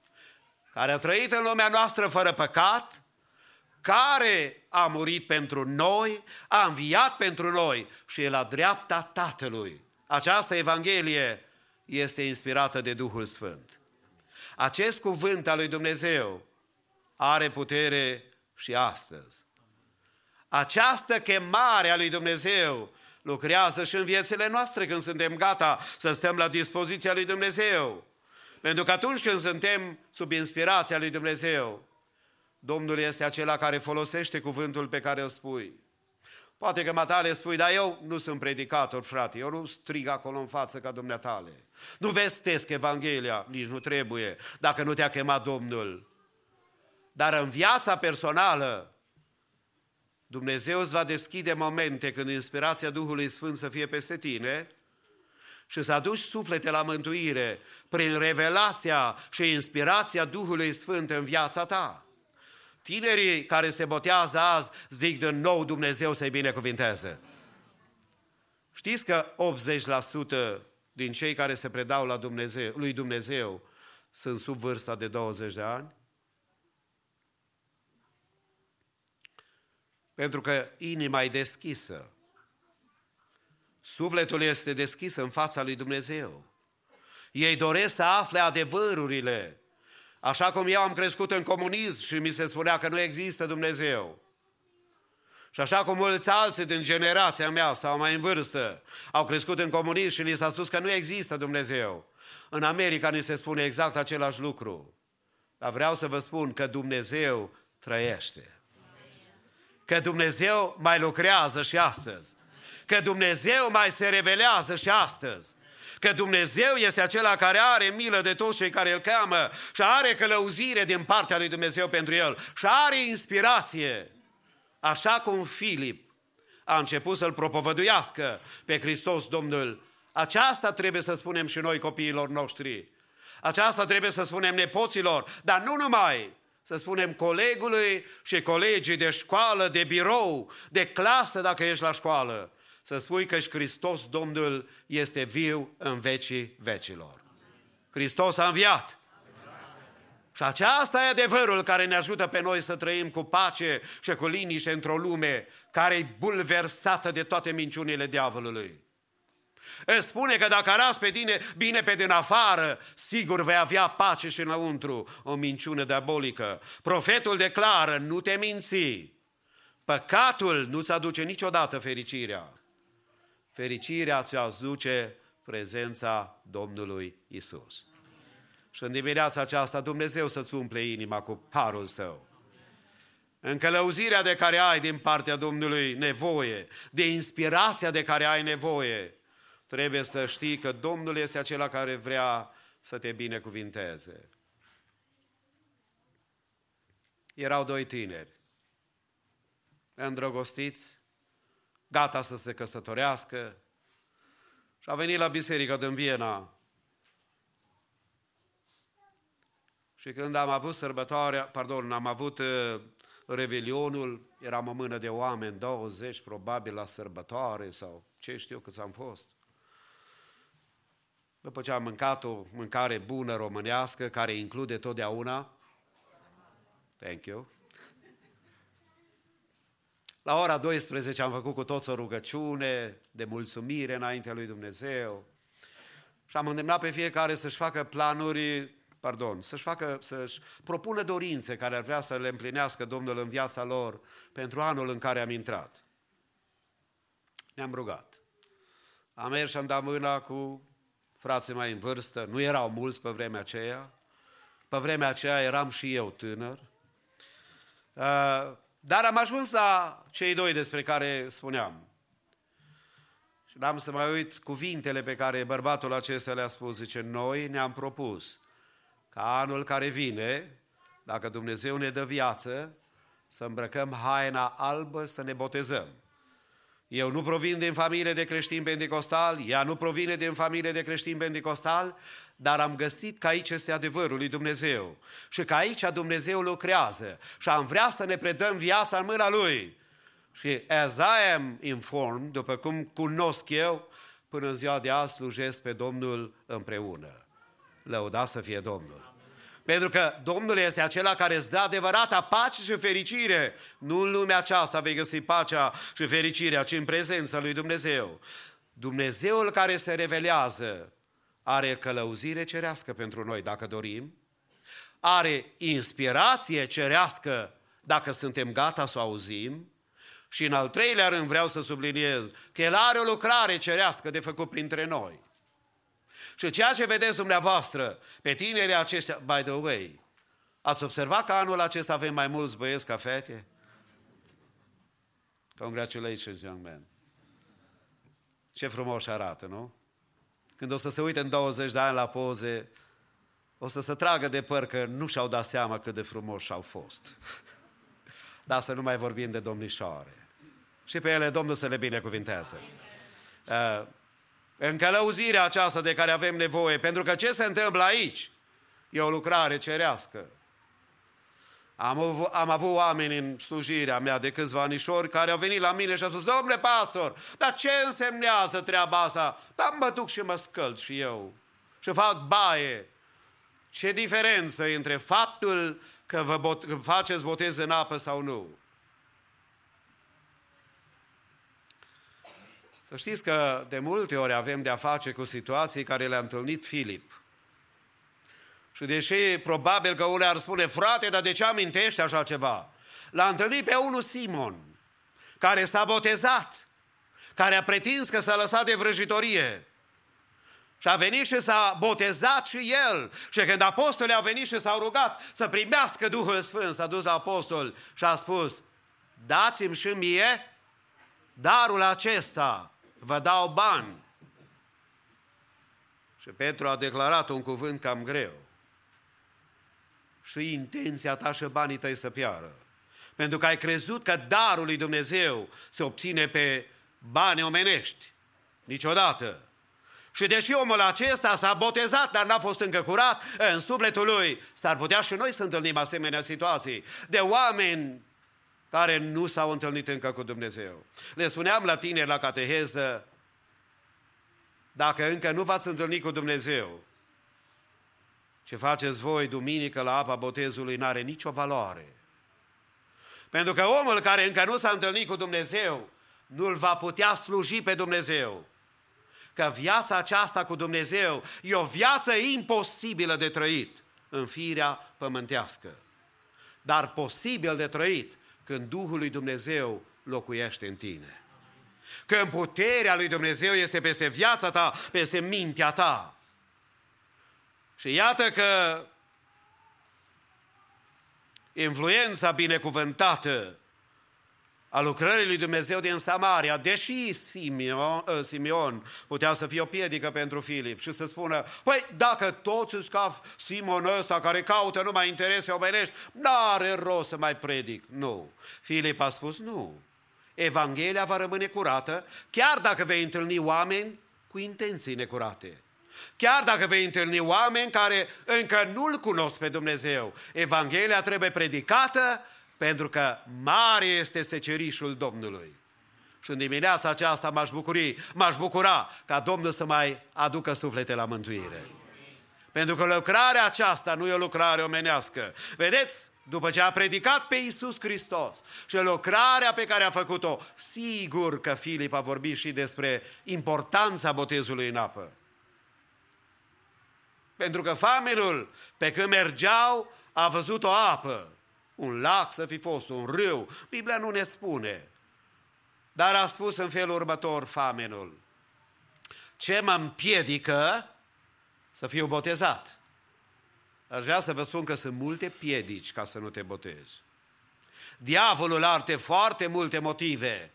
care a trăit în lumea noastră fără păcat, care a murit pentru noi, a înviat pentru noi și e la dreapta Tatălui. Această Evanghelie este inspirată de Duhul Sfânt. Acest cuvânt al lui Dumnezeu are putere și astăzi. Această chemare a lui Dumnezeu lucrează și în viețile noastre când suntem gata să stăm la dispoziția lui Dumnezeu. Pentru că atunci când suntem sub inspirația lui Dumnezeu, Domnul este acela care folosește cuvântul pe care îl spui. Poate că matale spui, dar eu nu sunt predicator, frate, eu nu strig acolo în față ca dumneatale. Nu vestesc Evanghelia, nici nu trebuie, dacă nu te-a chemat Domnul. Dar în viața personală, Dumnezeu îți va deschide momente când inspirația Duhului Sfânt să fie peste tine și să aduci suflete la mântuire prin revelația și inspirația Duhului Sfânt în viața ta. Tinerii care se botează azi zic din nou Dumnezeu să-i binecuvinteze. Știți că 80% din cei care se predau la Dumnezeu, lui Dumnezeu sunt sub vârsta de 20 de ani? Pentru că inima e deschisă. Sufletul este deschis în fața lui Dumnezeu. Ei doresc să afle adevărurile. Așa cum eu am crescut în comunism și mi se spunea că nu există Dumnezeu. Și așa cum mulți alții din generația mea sau mai în vârstă au crescut în comunism și li s-a spus că nu există Dumnezeu. În America ni se spune exact același lucru. Dar vreau să vă spun că Dumnezeu trăiește că Dumnezeu mai lucrează și astăzi, că Dumnezeu mai se revelează și astăzi, că Dumnezeu este acela care are milă de toți cei care îl cheamă și are călăuzire din partea lui Dumnezeu pentru el și are inspirație. Așa cum Filip a început să-L propovăduiască pe Hristos Domnul, aceasta trebuie să spunem și noi copiilor noștri. Aceasta trebuie să spunem nepoților, dar nu numai, să spunem, colegului și colegii de școală, de birou, de clasă, dacă ești la școală, să spui că și Hristos Domnul este viu în vecii vecilor. Hristos a înviat. Și aceasta e adevărul care ne ajută pe noi să trăim cu pace și cu liniște într-o lume care e bulversată de toate minciunile diavolului. Îți spune că dacă arăți pe tine bine pe din afară, sigur vei avea pace și înăuntru, o minciună diabolică. Profetul declară, nu te minți. Păcatul nu-ți aduce niciodată fericirea. Fericirea ți aduce prezența Domnului Isus. Și în dimineața aceasta Dumnezeu să-ți umple inima cu harul său. În călăuzirea de care ai din partea Domnului nevoie, de inspirația de care ai nevoie, trebuie să știi că Domnul este acela care vrea să te binecuvinteze. Erau doi tineri, îndrăgostiți, gata să se căsătorească și a venit la biserică din Viena. Și când am avut sărbătoarea, pardon, am avut uh, revelionul, eram o mână de oameni, 20 probabil la sărbătoare sau ce știu câți am fost. După ce am mâncat o mâncare bună românească, care include totdeauna, thank you, la ora 12 am făcut cu toți o rugăciune de mulțumire înaintea lui Dumnezeu și am îndemnat pe fiecare să-și facă planuri, pardon, să-și facă, să-și propună dorințe care ar vrea să le împlinească Domnul în viața lor pentru anul în care am intrat. Ne-am rugat. Am mers și am dat mâna cu frații mai în vârstă, nu erau mulți pe vremea aceea, pe vremea aceea eram și eu tânăr, Uh, dar am ajuns la cei doi despre care spuneam. Și n-am să mai uit cuvintele pe care bărbatul acesta le-a spus. Zice, noi ne-am propus ca anul care vine, dacă Dumnezeu ne dă viață, să îmbrăcăm haina albă, să ne botezăm. Eu nu provin din familie de creștini pentecostal, ea nu provine din familie de creștini pentecostal, dar am găsit că aici este adevărul lui Dumnezeu și că aici Dumnezeu lucrează și am vrea să ne predăm viața în mâna Lui. Și as I am informed, după cum cunosc eu, până în ziua de azi slujesc pe Domnul împreună. Lăuda să fie Domnul. Pentru că Domnul este acela care îți dă adevărata pace și fericire. Nu în lumea aceasta vei găsi pacea și fericirea, ci în prezența lui Dumnezeu. Dumnezeul care se revelează are călăuzire cerească pentru noi, dacă dorim, are inspirație cerească, dacă suntem gata să o auzim, și în al treilea rând vreau să subliniez că El are o lucrare cerească de făcut printre noi. Și ceea ce vedeți dumneavoastră pe tinerii aceștia, by the way, ați observat că anul acesta avem mai mulți băieți ca fete? Congratulations, young man. Ce frumos arată, nu? Când o să se uite în 20 de ani la poze, o să se tragă de păr că nu și-au dat seama cât de frumoși au fost. Dar să nu mai vorbim de domnișoare. Și pe ele Domnul să le binecuvintează. Uh, în călăuzirea aceasta de care avem nevoie, pentru că ce se întâmplă aici e o lucrare cerească. Am, avut, am avut oameni în slujirea mea de câțiva anișori care au venit la mine și au spus, domnule pastor, dar ce însemnează treaba asta? Dar mă duc și mă scăld și eu și fac baie. Ce diferență între faptul că vă bot- că faceți botez în apă sau nu? Să știți că de multe ori avem de-a face cu situații care le-a întâlnit Filip. Și deși probabil că unii ar spune, frate, dar de ce amintești așa ceva? L-a întâlnit pe unul Simon, care s-a botezat, care a pretins că s-a lăsat de vrăjitorie. Și a venit și s-a botezat și el. Și când apostolii au venit și s-au rugat să primească Duhul Sfânt, s-a dus la apostol și a spus, dați-mi și mie darul acesta, vă dau bani. Și Petru a declarat un cuvânt cam greu. Și intenția ta și banii tăi să piară. Pentru că ai crezut că darul lui Dumnezeu se obține pe bani omenești. Niciodată. Și deși omul acesta s-a botezat, dar n-a fost încă curat, în sufletul lui s-ar putea și noi să întâlnim asemenea situații de oameni care nu s-au întâlnit încă cu Dumnezeu. Le spuneam la tineri la cateheză, dacă încă nu v-ați întâlnit cu Dumnezeu, ce faceți voi duminică la apa botezului n-are nicio valoare. Pentru că omul care încă nu s-a întâlnit cu Dumnezeu, nu-l va putea sluji pe Dumnezeu. Că viața aceasta cu Dumnezeu e o viață imposibilă de trăit în firea pământească. Dar posibil de trăit când Duhul lui Dumnezeu locuiește în tine. Când puterea lui Dumnezeu este peste viața ta, peste mintea ta. Și iată că influența binecuvântată a lucrării lui Dumnezeu din Samaria, deși Simeon, Simeon putea să fie o piedică pentru Filip și să spună, păi dacă toți îți ca Simon ăsta care caută numai interese omenești, n-are rost să mai predic. Nu. Filip a spus, nu. Evanghelia va rămâne curată, chiar dacă vei întâlni oameni cu intenții necurate. Chiar dacă vei întâlni oameni care încă nu-L cunosc pe Dumnezeu, Evanghelia trebuie predicată pentru că mare este secerișul Domnului. Și în dimineața aceasta m-aș, bucuri, m-aș bucura ca Domnul să mai aducă suflete la mântuire. Pentru că lucrarea aceasta nu e o lucrare omenească. Vedeți? După ce a predicat pe Iisus Hristos și lucrarea pe care a făcut-o, sigur că Filip a vorbit și despre importanța botezului în apă. Pentru că famenul, pe când mergeau, a văzut o apă. Un lac să fi fost, un râu. Biblia nu ne spune. Dar a spus în felul următor famenul. Ce mă împiedică să fiu botezat. Aș vrea să vă spun că sunt multe piedici ca să nu te botezi. Diavolul are foarte multe motive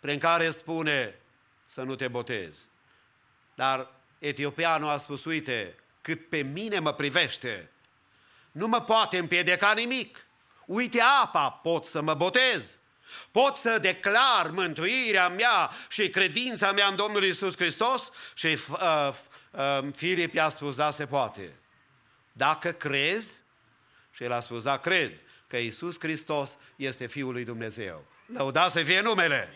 prin care spune să nu te botezi. Dar etiopianul a spus, uite, cât pe mine mă privește, nu mă poate împiedica nimic. Uite apa, pot să mă botez. Pot să declar mântuirea mea și credința mea în Domnul Isus Hristos? Și uh, uh, Filip i-a spus, da, se poate. Dacă crezi, și el a spus, da, cred că Isus Hristos este Fiul lui Dumnezeu. Lăuda să fie numele.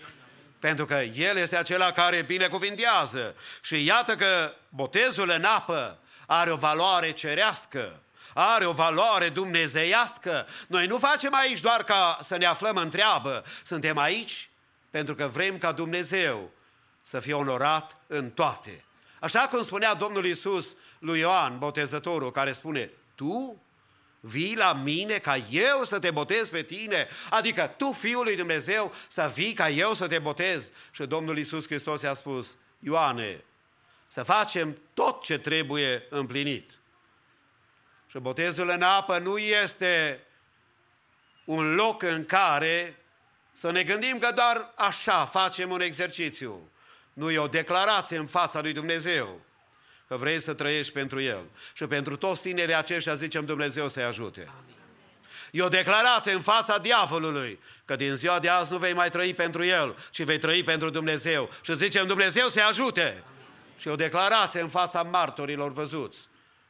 Pentru că El este acela care binecuvintează. Și iată că botezul în apă are o valoare cerească, are o valoare dumnezeiască. Noi nu facem aici doar ca să ne aflăm în treabă, suntem aici pentru că vrem ca Dumnezeu să fie onorat în toate. Așa cum spunea Domnul Isus lui Ioan, botezătorul, care spune, tu vii la mine ca eu să te botez pe tine, adică tu, Fiul lui Dumnezeu, să vii ca eu să te botez. Și Domnul Isus Hristos i-a spus, Ioane, să facem tot ce trebuie împlinit. Și botezul în apă nu este un loc în care să ne gândim că doar așa facem un exercițiu. Nu e o declarație în fața lui Dumnezeu că vrei să trăiești pentru El. Și pentru toți tinerii aceștia zicem Dumnezeu să-i ajute. E o declarație în fața diavolului că din ziua de azi nu vei mai trăi pentru El, ci vei trăi pentru Dumnezeu. Și zicem Dumnezeu să-i ajute. Și o declarație în fața martorilor văzuți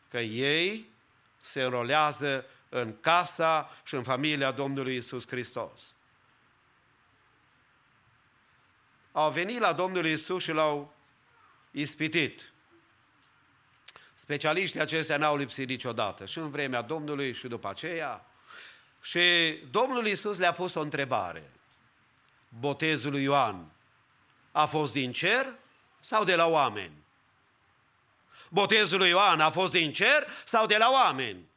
că ei se înrolează în casa și în familia Domnului Isus Hristos. Au venit la Domnul Isus și l-au ispitit. Specialiștii acestea n-au lipsit niciodată, și în vremea Domnului și după aceea. Și Domnul Iisus le-a pus o întrebare. Botezul lui Ioan a fost din cer sau de la oameni? Botezul lui Ioan a fost din cer sau de la oameni?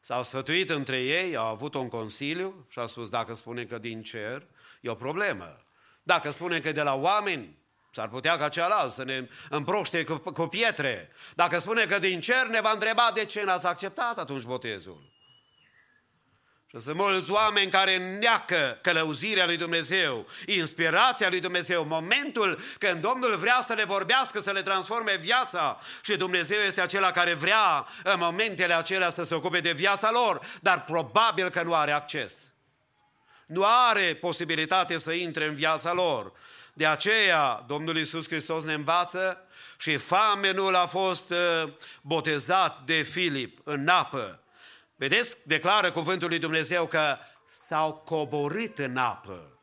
S-au sfătuit între ei, au avut un consiliu și au spus, dacă spune că din cer, e o problemă. Dacă spune că de la oameni, S-ar putea ca cealaltă să ne împroște cu, cu pietre. Dacă spune că din cer ne va întreba de ce n-ați acceptat atunci botezul. Și sunt mulți oameni care neacă călăuzirea lui Dumnezeu, inspirația lui Dumnezeu, momentul când Domnul vrea să le vorbească, să le transforme viața și Dumnezeu este acela care vrea în momentele acelea să se ocupe de viața lor, dar probabil că nu are acces. Nu are posibilitate să intre în viața lor. De aceea Domnul Iisus Hristos ne învață și famenul a fost uh, botezat de Filip în apă. Vedeți, declară cuvântul lui Dumnezeu că s-au coborât în apă.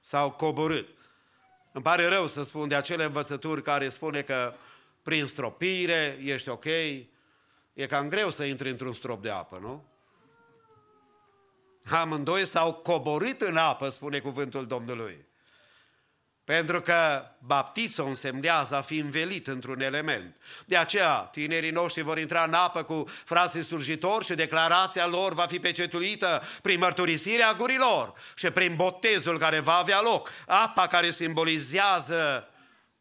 S-au coborât. Îmi pare rău să spun de acele învățături care spune că prin stropire ești ok. E cam greu să intri într-un strop de apă, nu? Amândoi s-au coborât în apă, spune cuvântul Domnului. Pentru că baptizo însemnează a fi învelit într-un element. De aceea, tinerii noștri vor intra în apă cu frații slujitori și declarația lor va fi pecetuită prin mărturisirea gurilor și prin botezul care va avea loc. Apa care simbolizează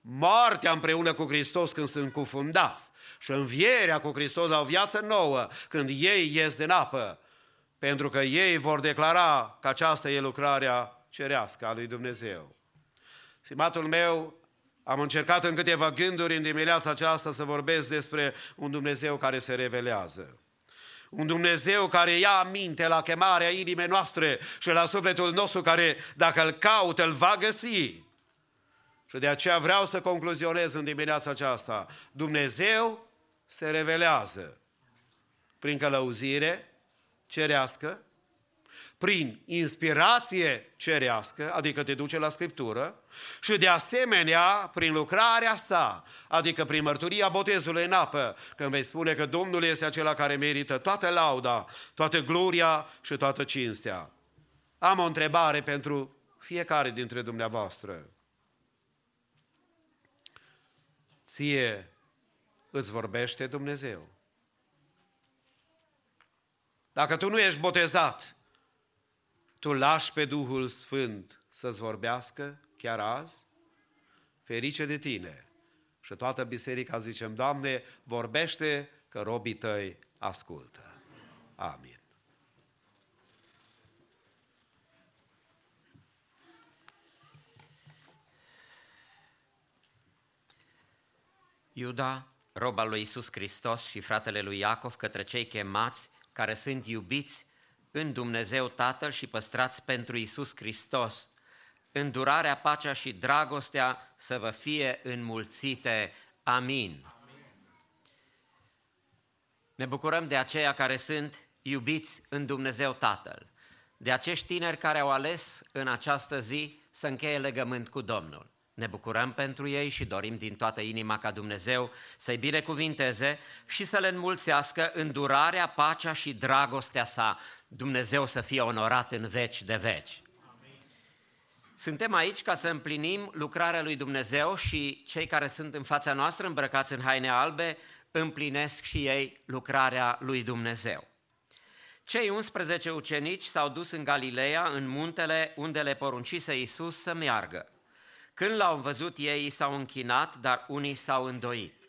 moartea împreună cu Hristos când sunt cufundați și învierea cu Hristos la o viață nouă când ei ies din apă. Pentru că ei vor declara că aceasta e lucrarea cerească a lui Dumnezeu. Stimatul meu, am încercat în câteva gânduri în dimineața aceasta să vorbesc despre un Dumnezeu care se revelează. Un Dumnezeu care ia aminte la chemarea inimii noastre și la sufletul nostru care, dacă îl caută, îl va găsi. Și de aceea vreau să concluzionez în dimineața aceasta. Dumnezeu se revelează prin călăuzire cerească, prin inspirație cerească, adică te duce la Scriptură, și de asemenea prin lucrarea sa, adică prin mărturia botezului în apă, când vei spune că Domnul este acela care merită toată lauda, toată gloria și toată cinstea. Am o întrebare pentru fiecare dintre dumneavoastră. Ție îți vorbește Dumnezeu. Dacă tu nu ești botezat, tu lași pe Duhul Sfânt să-ți vorbească chiar azi? Ferice de tine! Și toată biserica zicem, Doamne, vorbește că robii tăi ascultă. Amin. Iuda, roba lui Isus Hristos și fratele lui Iacov către cei chemați care sunt iubiți în Dumnezeu Tatăl și păstrați pentru Isus Hristos. Îndurarea, pacea și dragostea să vă fie înmulțite. Amin. Ne bucurăm de aceia care sunt iubiți în Dumnezeu Tatăl, de acești tineri care au ales în această zi să încheie legământ cu Domnul. Ne bucurăm pentru ei și dorim din toată inima ca Dumnezeu să-i binecuvinteze și să le înmulțească îndurarea, pacea și dragostea sa. Dumnezeu să fie onorat în veci de veci. Suntem aici ca să împlinim lucrarea lui Dumnezeu și cei care sunt în fața noastră îmbrăcați în haine albe împlinesc și ei lucrarea lui Dumnezeu. Cei 11 ucenici s-au dus în Galileea, în muntele unde le poruncise Iisus să meargă. Când l-au văzut ei, s-au închinat, dar unii s-au îndoit.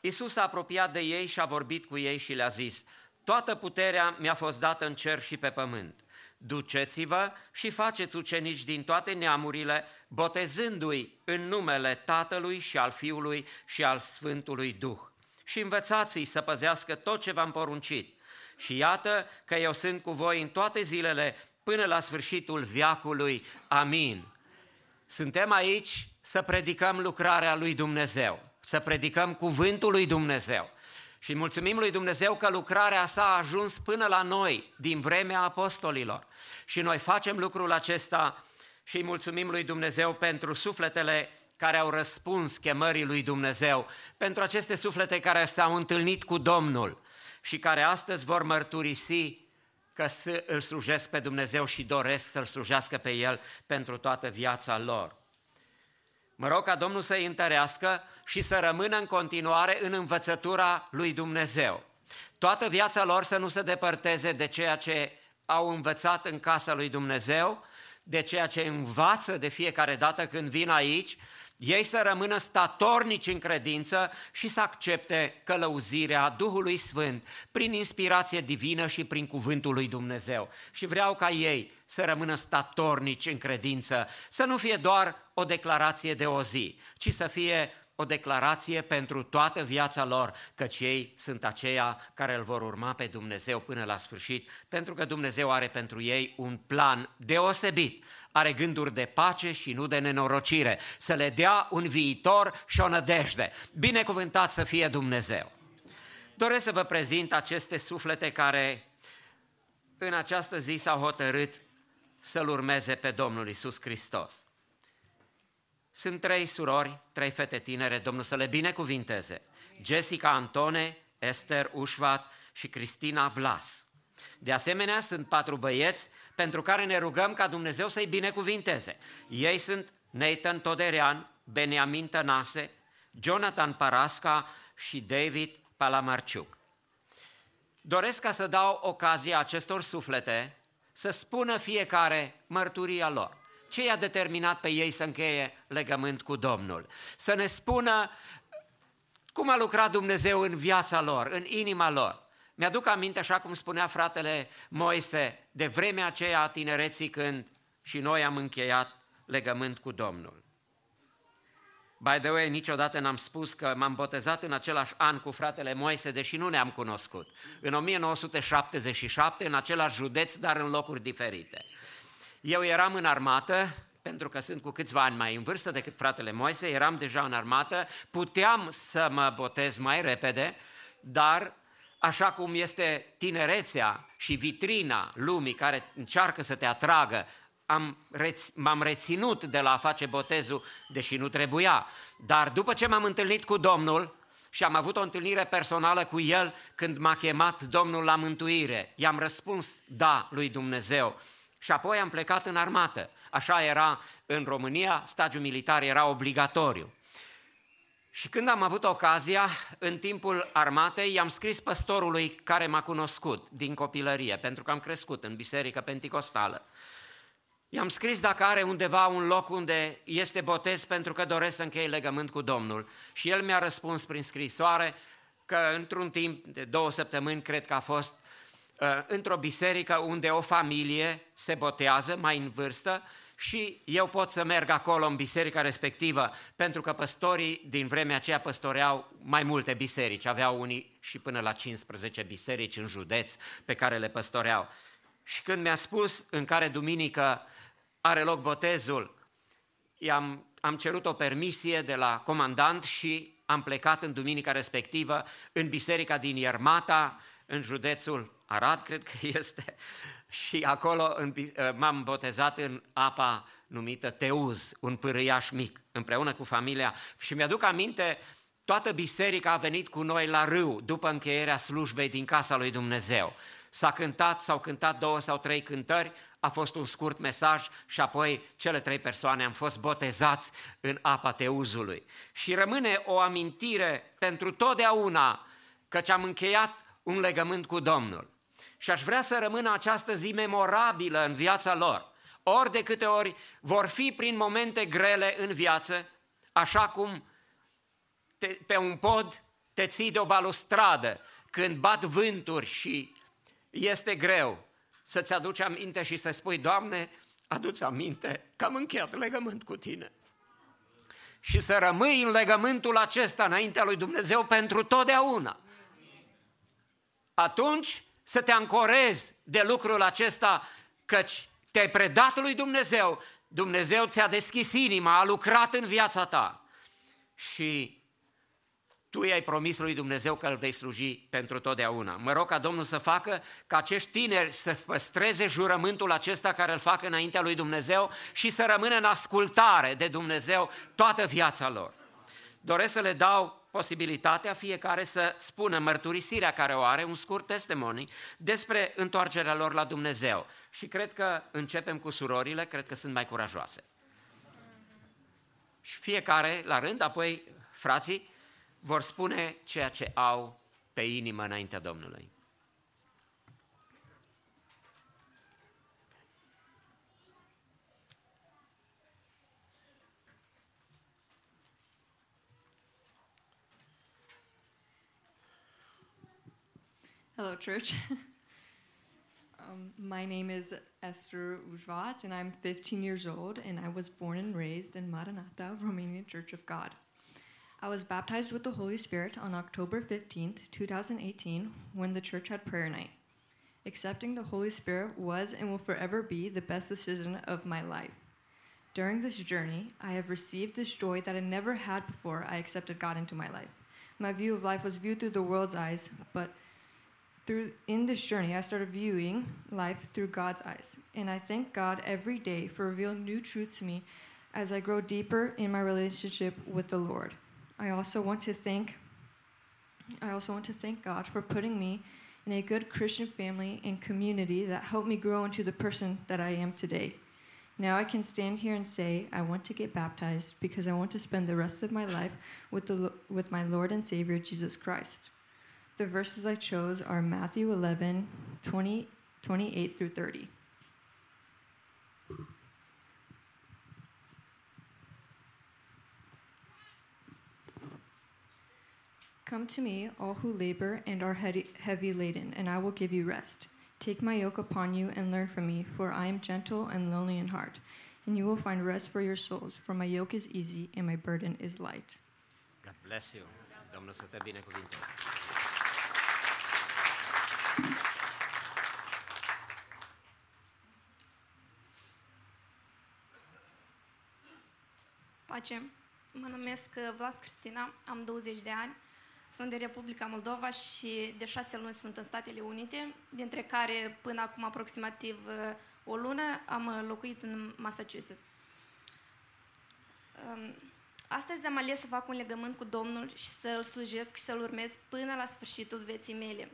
Iisus s-a apropiat de ei și a vorbit cu ei și le-a zis, Toată puterea mi-a fost dată în cer și pe pământ. Duceți-vă și faceți ucenici din toate neamurile, botezându-i în numele Tatălui și al Fiului și al Sfântului Duh. Și învățați-i să păzească tot ce v-am poruncit. Și iată că eu sunt cu voi în toate zilele până la sfârșitul viacului. Amin. Suntem aici să predicăm lucrarea lui Dumnezeu, să predicăm cuvântul lui Dumnezeu. Și mulțumim lui Dumnezeu că lucrarea sa a ajuns până la noi din vremea apostolilor. Și noi facem lucrul acesta și îi mulțumim lui Dumnezeu pentru sufletele care au răspuns chemării lui Dumnezeu, pentru aceste suflete care s-au întâlnit cu Domnul și care astăzi vor mărturisi că îl slujesc pe Dumnezeu și doresc să-L slujească pe El pentru toată viața lor. Mă rog ca Domnul să-i întărească și să rămână în continuare în învățătura lui Dumnezeu. Toată viața lor să nu se depărteze de ceea ce au învățat în casa lui Dumnezeu, de ceea ce învață de fiecare dată când vin aici, ei să rămână statornici în credință și să accepte călăuzirea Duhului Sfânt prin inspirație divină și prin cuvântul lui Dumnezeu. Și vreau ca ei să rămână statornici în credință, să nu fie doar o declarație de o zi, ci să fie o declarație pentru toată viața lor, căci ei sunt aceia care îl vor urma pe Dumnezeu până la sfârșit, pentru că Dumnezeu are pentru ei un plan deosebit are gânduri de pace și nu de nenorocire, să le dea un viitor și o nădejde. Binecuvântat să fie Dumnezeu! Doresc să vă prezint aceste suflete care în această zi s-au hotărât să-L urmeze pe Domnul Isus Hristos. Sunt trei surori, trei fete tinere, Domnul să le binecuvinteze. Jessica Antone, Esther Ușvat și Cristina Vlas. De asemenea, sunt patru băieți pentru care ne rugăm ca Dumnezeu să-i binecuvinteze. Ei sunt Nathan Toderean, Beniamin Tănase, Jonathan Parasca și David Palamarciuc. Doresc ca să dau ocazia acestor suflete să spună fiecare mărturia lor. Ce i-a determinat pe ei să încheie legământ cu Domnul? Să ne spună cum a lucrat Dumnezeu în viața lor, în inima lor. Mi-aduc aminte, așa cum spunea fratele Moise, de vremea aceea a tinereții când și noi am încheiat legământ cu Domnul. By the way, niciodată n-am spus că m-am botezat în același an cu fratele Moise, deși nu ne-am cunoscut. În 1977, în același județ, dar în locuri diferite. Eu eram în armată, pentru că sunt cu câțiva ani mai în vârstă decât fratele Moise, eram deja în armată, puteam să mă botez mai repede, dar așa cum este tinerețea și vitrina lumii care încearcă să te atragă, am reț- m-am reținut de la a face botezul, deși nu trebuia. Dar după ce m-am întâlnit cu Domnul și am avut o întâlnire personală cu El când m-a chemat Domnul la mântuire, i-am răspuns da lui Dumnezeu și apoi am plecat în armată. Așa era în România, stagiul militar era obligatoriu. Și când am avut ocazia, în timpul armatei, i-am scris păstorului care m-a cunoscut din copilărie, pentru că am crescut în biserică penticostală. I-am scris dacă are undeva un loc unde este botez pentru că doresc să încheie legământ cu Domnul. Și el mi-a răspuns prin scrisoare că într-un timp de două săptămâni, cred că a fost, uh, într-o biserică unde o familie se botează mai în vârstă și eu pot să merg acolo în biserica respectivă, pentru că păstorii din vremea aceea păstoreau mai multe biserici, aveau unii și până la 15 biserici în județ pe care le păstoreau. Și când mi-a spus în care duminică are loc botezul, i-am, am cerut o permisie de la comandant și am plecat în duminica respectivă în biserica din Iermata, în județul Arad, cred că este, și acolo în, bi- uh, m-am botezat în apa numită Teuz, un pârâiaș mic, împreună cu familia. Și mi-aduc aminte, toată biserica a venit cu noi la râu după încheierea slujbei din casa lui Dumnezeu. S-a cântat, s-au cântat două sau trei cântări, a fost un scurt mesaj și apoi cele trei persoane am fost botezați în apa Teuzului. Și rămâne o amintire pentru totdeauna căci am încheiat un legământ cu Domnul. Și aș vrea să rămână această zi memorabilă în viața lor. Ori de câte ori vor fi prin momente grele în viață, așa cum te, pe un pod te ții de o balustradă când bat vânturi și este greu să-ți aduci aminte și să spui, Doamne, adu-ți aminte că am încheiat legământ cu Tine. Și să rămâi în legământul acesta înaintea lui Dumnezeu pentru totdeauna. Atunci să te ancorezi de lucrul acesta, căci te-ai predat lui Dumnezeu, Dumnezeu ți-a deschis inima, a lucrat în viața ta și tu i-ai promis lui Dumnezeu că îl vei sluji pentru totdeauna. Mă rog ca Domnul să facă ca acești tineri să păstreze jurământul acesta care îl fac înaintea lui Dumnezeu și să rămână în ascultare de Dumnezeu toată viața lor. Doresc să le dau posibilitatea fiecare să spună mărturisirea care o are, un scurt testimony despre întoarcerea lor la Dumnezeu. Și cred că începem cu surorile, cred că sunt mai curajoase. Și fiecare la rând, apoi frații vor spune ceea ce au pe inimă înaintea Domnului. Hello, church. um, my name is Esther Ujvat, and I'm 15 years old, and I was born and raised in Maranatha, Romanian Church of God. I was baptized with the Holy Spirit on October 15th, 2018, when the church had prayer night. Accepting the Holy Spirit was and will forever be the best decision of my life. During this journey, I have received this joy that I never had before I accepted God into my life. My view of life was viewed through the world's eyes, but through in this journey, I started viewing life through God's eyes, and I thank God every day for revealing new truths to me as I grow deeper in my relationship with the Lord. I also want to thank I also want to thank God for putting me in a good Christian family and community that helped me grow into the person that I am today. Now I can stand here and say I want to get baptized because I want to spend the rest of my life with the with my Lord and Savior Jesus Christ. The verses I chose are Matthew 11, 20, 28 through 30. Come to me, all who labor and are heavy, laden, and I will give you rest. Take my yoke upon you and learn from me, for I am gentle and lowly in heart, and you will find rest for your souls, for my yoke is easy and my burden is light. God bless you. Domnul să te. Pace. Mă numesc uh, Vlas Cristina, am 20 de ani, sunt de Republica Moldova și de șase luni sunt în Statele Unite, dintre care până acum aproximativ uh, o lună am uh, locuit în Massachusetts. Um, Astăzi am ales să fac un legământ cu Domnul și să îl slujesc și să-l urmez până la sfârșitul vieții mele.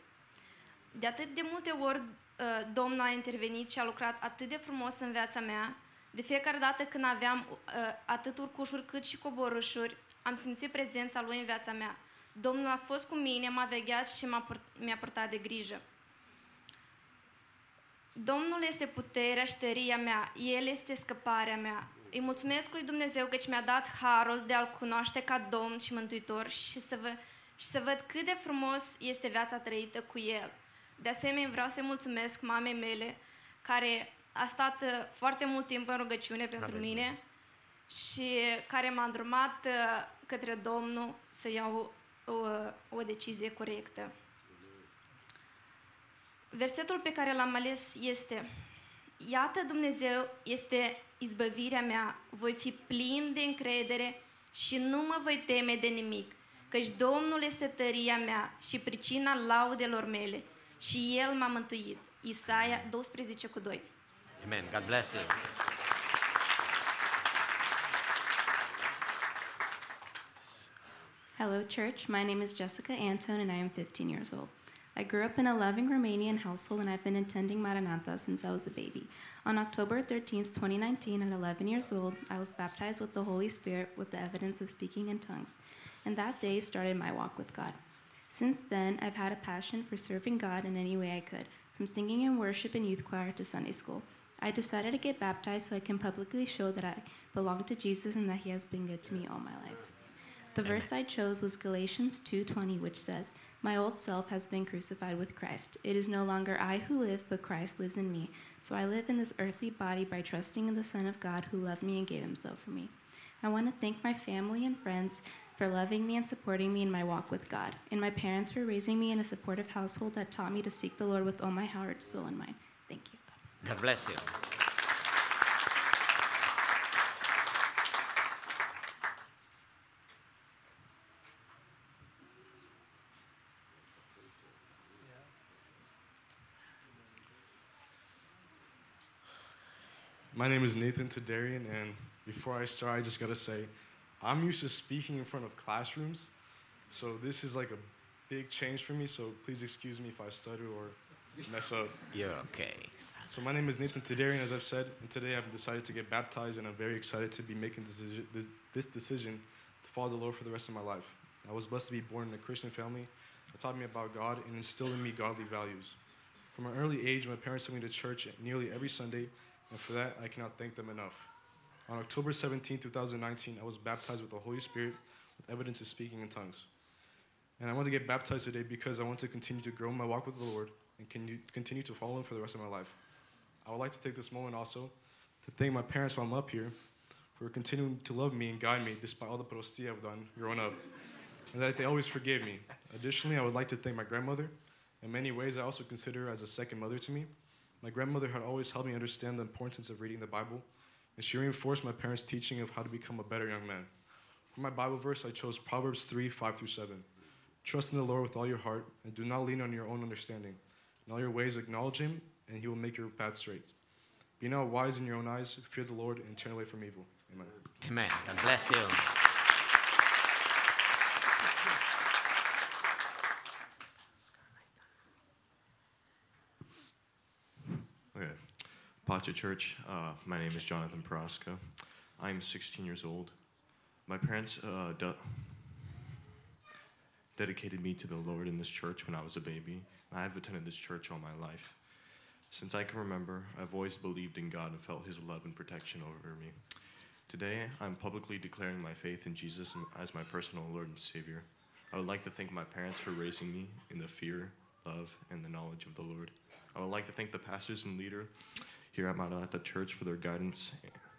De atât de multe ori uh, Domnul a intervenit și a lucrat atât de frumos în viața mea, de fiecare dată când aveam uh, atât urcușuri cât și coborâșuri, am simțit prezența Lui în viața mea. Domnul a fost cu mine, m-a vegheat și m-a pur- mi-a purtat de grijă. Domnul este puterea și tăria mea, El este scăparea mea. Îi mulțumesc lui Dumnezeu că mi-a dat harul de a-L cunoaște ca Domn și Mântuitor și să, vă, și să văd cât de frumos este viața trăită cu El. De asemenea, vreau să-i mulțumesc mamei mele, care a stat uh, foarte mult timp în rugăciune pentru Amin. mine și care m-a îndrumat uh, către Domnul să iau o, o decizie corectă. Versetul pe care l-am ales este Iată Dumnezeu este izbăvirea mea, voi fi plin de încredere și nu mă voi teme de nimic, căci Domnul este tăria mea și pricina laudelor mele și El m-a mântuit. Isaia 12 cu 2. Amen. God bless you. Hello, church. My name is Jessica Anton, and I am 15 years old. I grew up in a loving Romanian household, and I've been attending Maranatha since I was a baby. On October 13th, 2019, at 11 years old, I was baptized with the Holy Spirit with the evidence of speaking in tongues, and that day started my walk with God. Since then, I've had a passion for serving God in any way I could, from singing in worship and youth choir to Sunday school. I decided to get baptized so I can publicly show that I belong to Jesus and that He has been good to me all my life. The verse I chose was Galatians 2:20 which says, "My old self has been crucified with Christ. It is no longer I who live, but Christ lives in me. So I live in this earthly body by trusting in the Son of God who loved me and gave himself for me." I want to thank my family and friends for loving me and supporting me in my walk with God, and my parents for raising me in a supportive household that taught me to seek the Lord with all my heart, soul, and mind. Thank you. God bless you. My name is Nathan Tadarian, and before I start, I just gotta say, I'm used to speaking in front of classrooms, so this is like a big change for me. So please excuse me if I stutter or mess up. You're okay. So my name is Nathan Tadarian, as I've said, and today I've decided to get baptized, and I'm very excited to be making this, this, decision to follow the Lord for the rest of my life. I was blessed to be born in a Christian family that taught me about God and instilled in me godly values. From an early age, my parents took me to church nearly every Sunday, and for that, I cannot thank them enough. On October 17, 2019, I was baptized with the Holy Spirit with evidence of speaking in tongues. And I want to get baptized today because I want to continue to grow in my walk with the Lord and continue to follow Him for the rest of my life. I would like to take this moment also to thank my parents while I'm up here for continuing to love me and guide me despite all the prostia I've done growing up, and that they always forgave me. Additionally, I would like to thank my grandmother. In many ways, I also consider her as a second mother to me. My grandmother had always helped me understand the importance of reading the Bible, and she reinforced my parents' teaching of how to become a better young man. For my Bible verse, I chose Proverbs 3 5 through 7. Trust in the Lord with all your heart, and do not lean on your own understanding. In all your ways, acknowledge Him, and He will make your path straight. Be not wise in your own eyes, fear the Lord, and turn away from evil. Amen. Amen. God bless you. Okay. Pacha Church, uh, my name is Jonathan Paraska. I'm 16 years old. My parents uh, de- dedicated me to the Lord in this church when I was a baby. I've attended this church all my life. Since I can remember, I've always believed in God and felt His love and protection over me. Today, I'm publicly declaring my faith in Jesus as my personal Lord and Savior. I would like to thank my parents for raising me in the fear, love, and the knowledge of the Lord. I would like to thank the pastors and leader here at Maranatha Church for their guidance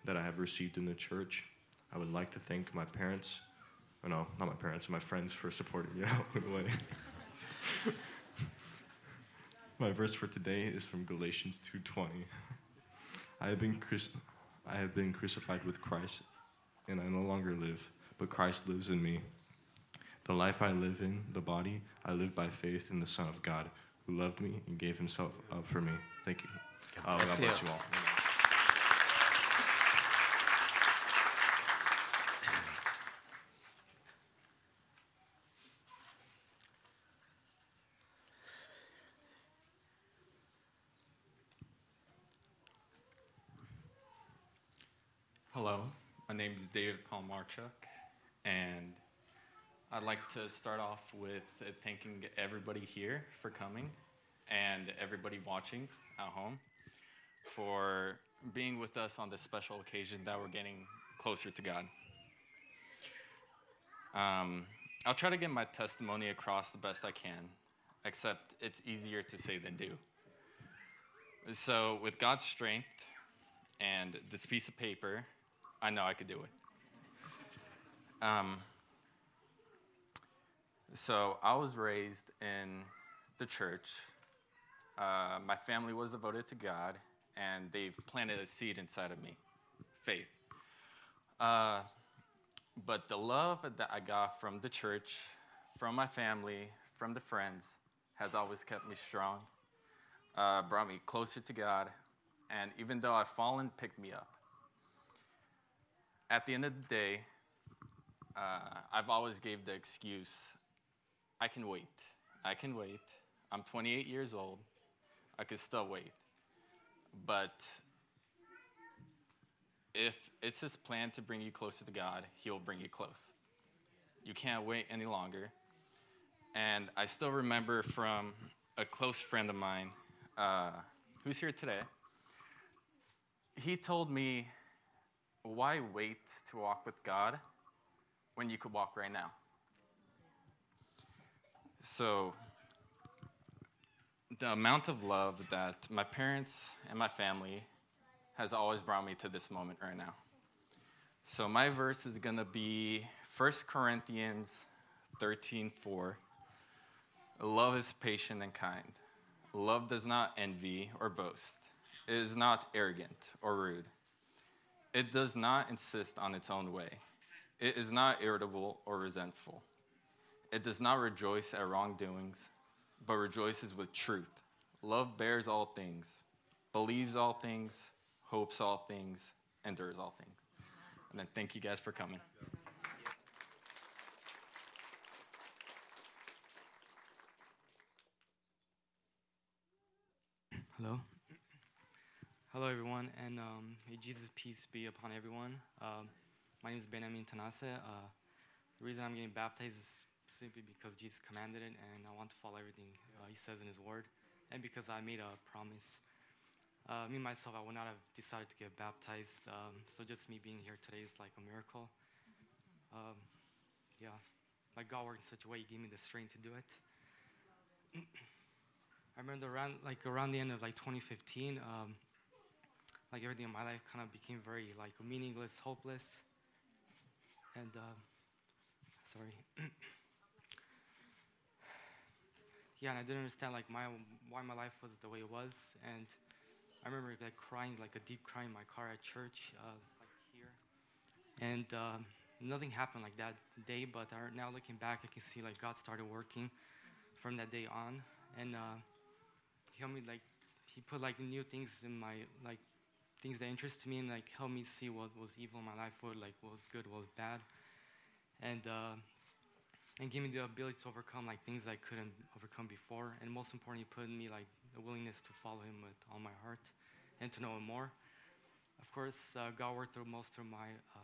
that I have received in the church. I would like to thank my parents, oh no, not my parents, my friends for supporting me out a way. My verse for today is from Galatians 2:20. I have been I have been crucified with Christ, and I no longer live, but Christ lives in me. The life I live in, the body, I live by faith in the Son of God, who loved me and gave himself up for me. Thank you. Uh, God bless you all. Hello, my name is David Palmarchuk, and I'd like to start off with uh, thanking everybody here for coming and everybody watching at home. for being with us on this special occasion that we're getting closer to God. Um, I'll try to get my testimony across the best I can, except it's easier to say than do. So, with God's strength and this piece of paper, I know I could do it. Um, so, I was raised in the church. Uh, my family was devoted to God, and they've planted a seed inside of me faith. Uh, but the love that I got from the church, from my family, from the friends, has always kept me strong, uh, brought me closer to God, and even though I've fallen, picked me up. At the end of the day, uh, I've always gave the excuse, I can wait. I can wait. I'm 28 years old. I could still wait. But if it's his plan to bring you closer to God, he'll bring you close. You can't wait any longer. And I still remember from a close friend of mine uh, who's here today. He told me, Why wait to walk with God when you could walk right now? So, the amount of love that my parents and my family has always brought me to this moment right now. So my verse is going to be 1 Corinthians 13:4. Love is patient and kind. Love does not envy or boast. It is not arrogant or rude. It does not insist on its own way. It is not irritable or resentful. It does not rejoice at wrongdoings, but rejoices with truth. Love bears all things, believes all things, hopes all things, endures all things. And then thank you guys for coming. Hello. Hello, everyone, and um, may Jesus' peace be upon everyone. Um, my name is Benjamin Tanase. Uh, the reason I'm getting baptized is simply because Jesus commanded it, and I want to follow everything uh, He says in His Word, and because I made a promise. Uh, me myself, I would not have decided to get baptized. Um, so just me being here today is like a miracle. Um, yeah, like God worked in such a way, He gave me the strength to do it. I remember around like around the end of like 2015, um, like everything in my life kind of became very like meaningless, hopeless, and uh, sorry. yeah, and I didn't understand like my why my life was the way it was, and I remember like crying like a deep cry in my car at church, uh, like here, and uh, nothing happened like that day. But I, now looking back, I can see like God started working from that day on, and uh, He helped me like He put like new things in my like things that interest me and like helped me see what was evil in my life, what like what was good, what was bad, and uh, and gave me the ability to overcome like things I couldn't overcome before, and most importantly, put in me like the willingness to follow Him with all my heart and to know Him more. Of course, uh, God worked through most of my. Uh,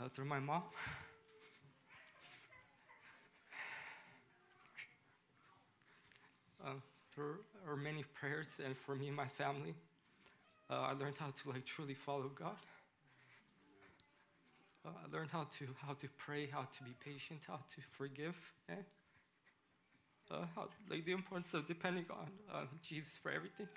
uh, through my mom. Through our many prayers and for me and my family, uh, I learned how to like truly follow God. Uh, I learned how to how to pray, how to be patient, how to forgive, and uh, how like the importance of depending on Jesus for everything.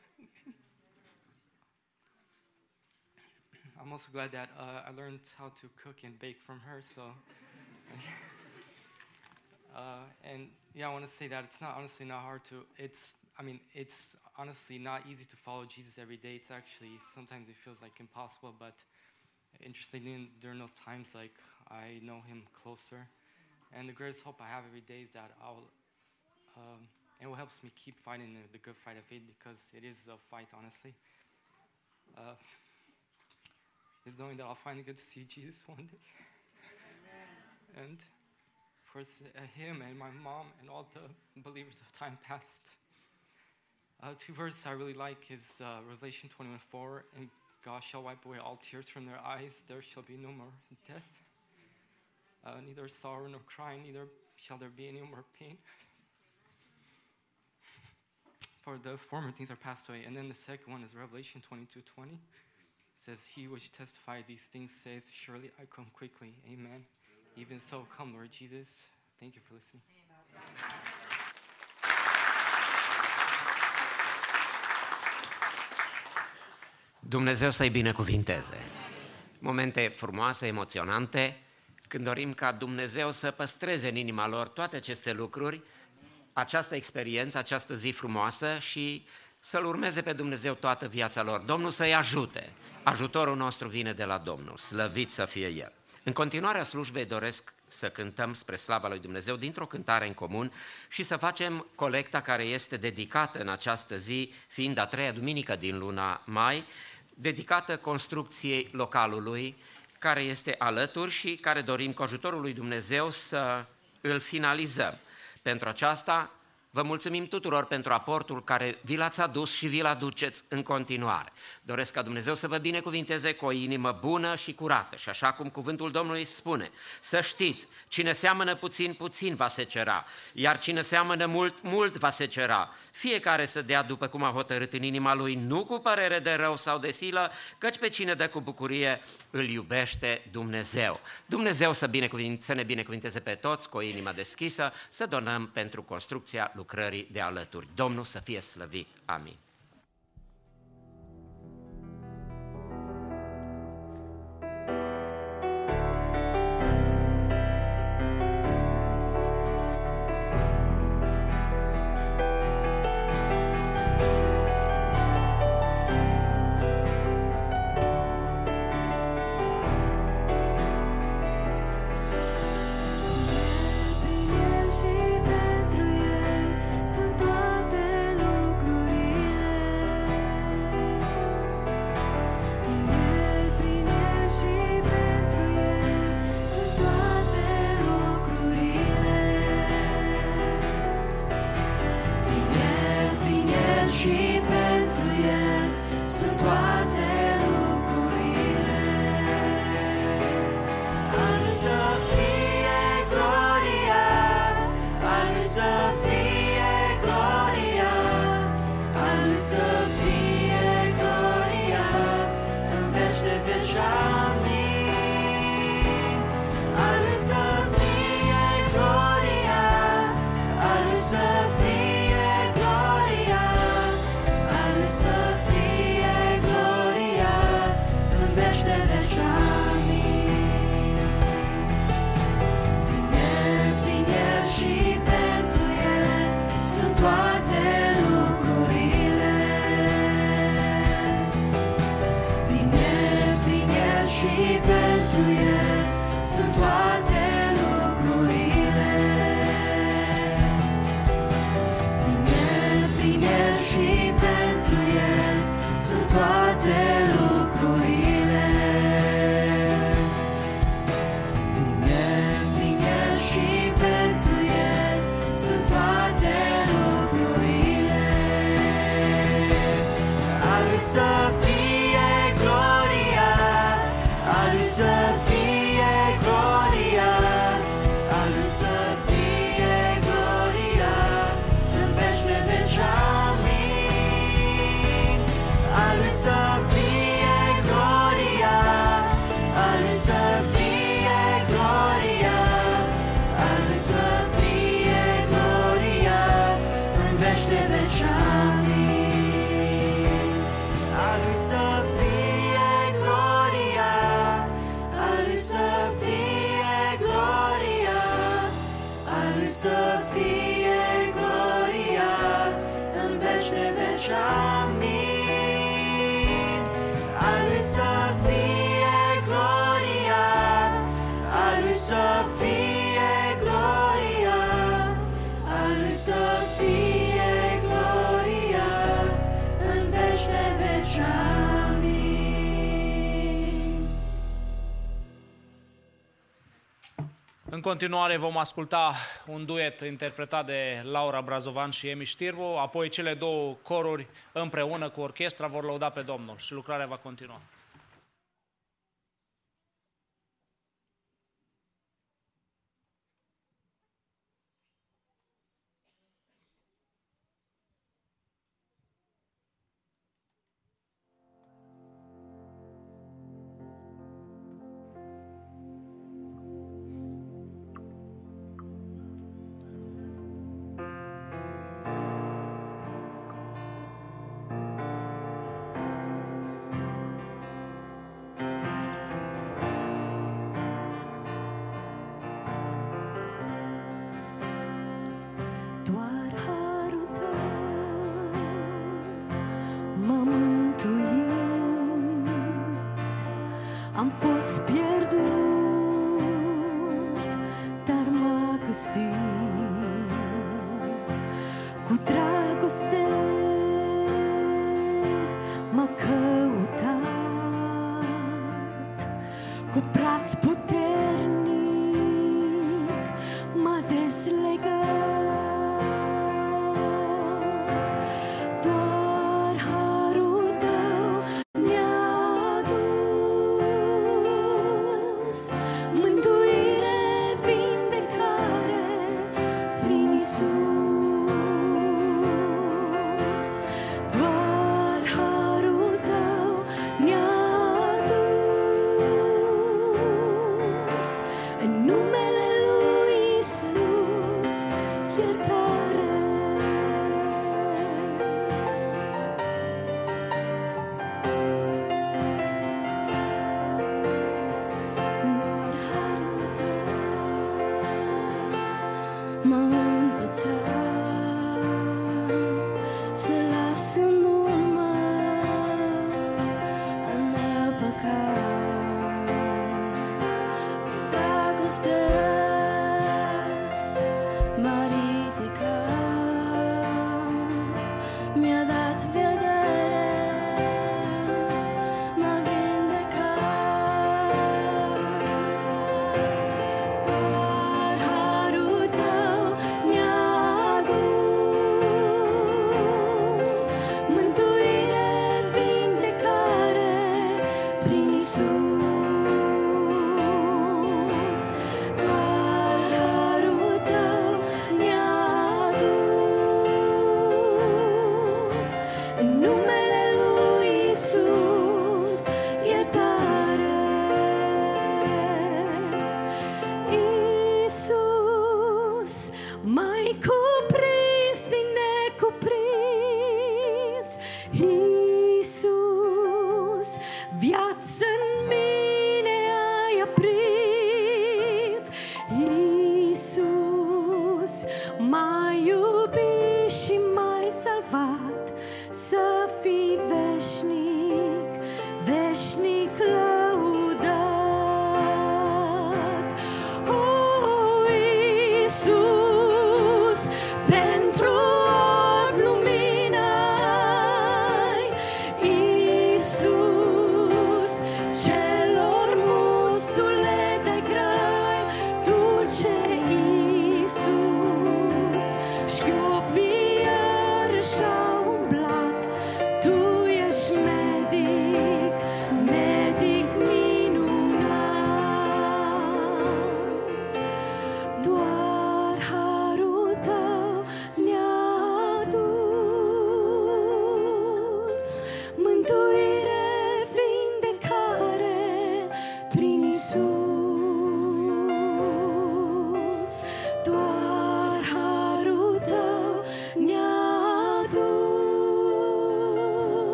I'm also glad that uh, I learned how to cook and bake from her. So, uh, and yeah, I want to say that it's not honestly not hard to. It's I mean it's honestly not easy to follow Jesus every day. It's actually sometimes it feels like impossible, but interestingly during those times like I know Him closer, and the greatest hope I have every day is that I'll. Um, it will helps me keep fighting the, good fight of faith because it is a fight, honestly. Uh, is knowing that I'll finally get to see Jesus one day. And course, uh, him and my mom and all the believers of time past. Uh, two verses I really like is uh, Revelation 21 4, and God shall wipe away all tears from their eyes. There shall be no more death, uh, neither sorrow nor crying, neither shall there be any more pain. For the former things are passed away. And then the second one is Revelation 22 20. It says, He which testified these things saith, Surely I come quickly. Amen. Even so, come, Lord Jesus. Thank you for listening. Dumnezeu să-i binecuvinteze. Momente frumoase, emoționante, când dorim ca Dumnezeu să păstreze în inima lor toate aceste lucruri, această experiență, această zi frumoasă și să-L urmeze pe Dumnezeu toată viața lor. Domnul să-i ajute. Ajutorul nostru vine de la Domnul, slăvit să fie El. În continuarea slujbei doresc să cântăm spre slava lui Dumnezeu dintr-o cântare în comun și să facem colecta care este dedicată în această zi, fiind a treia duminică din luna mai, dedicată construcției localului, care este alături și care dorim cu ajutorul lui Dumnezeu să îl finalizăm. Pentru aceasta Vă mulțumim tuturor pentru aportul care vi l-ați adus și vi-l aduceți în continuare. Doresc ca Dumnezeu să vă binecuvinteze cu o inimă bună și curată și așa cum cuvântul Domnului spune, să știți, cine seamănă puțin, puțin va se cera, iar cine seamănă mult, mult va se cera. Fiecare să dea după cum a hotărât în inima lui, nu cu părere de rău sau de silă, căci pe cine dă cu bucurie îl iubește Dumnezeu. Dumnezeu să, binecuvinte, să ne binecuvinteze pe toți cu o inimă deschisă, să donăm pentru construcția lucrării de alături. Domnul să fie slăvit. Amin. Continuare vom asculta un duet interpretat de Laura Brazovan și Emi Știrbu, apoi cele două coruri împreună cu orchestra vor lăuda pe Domnul și lucrarea va continua. Cu dragoste m-a căutat. Cu braț putere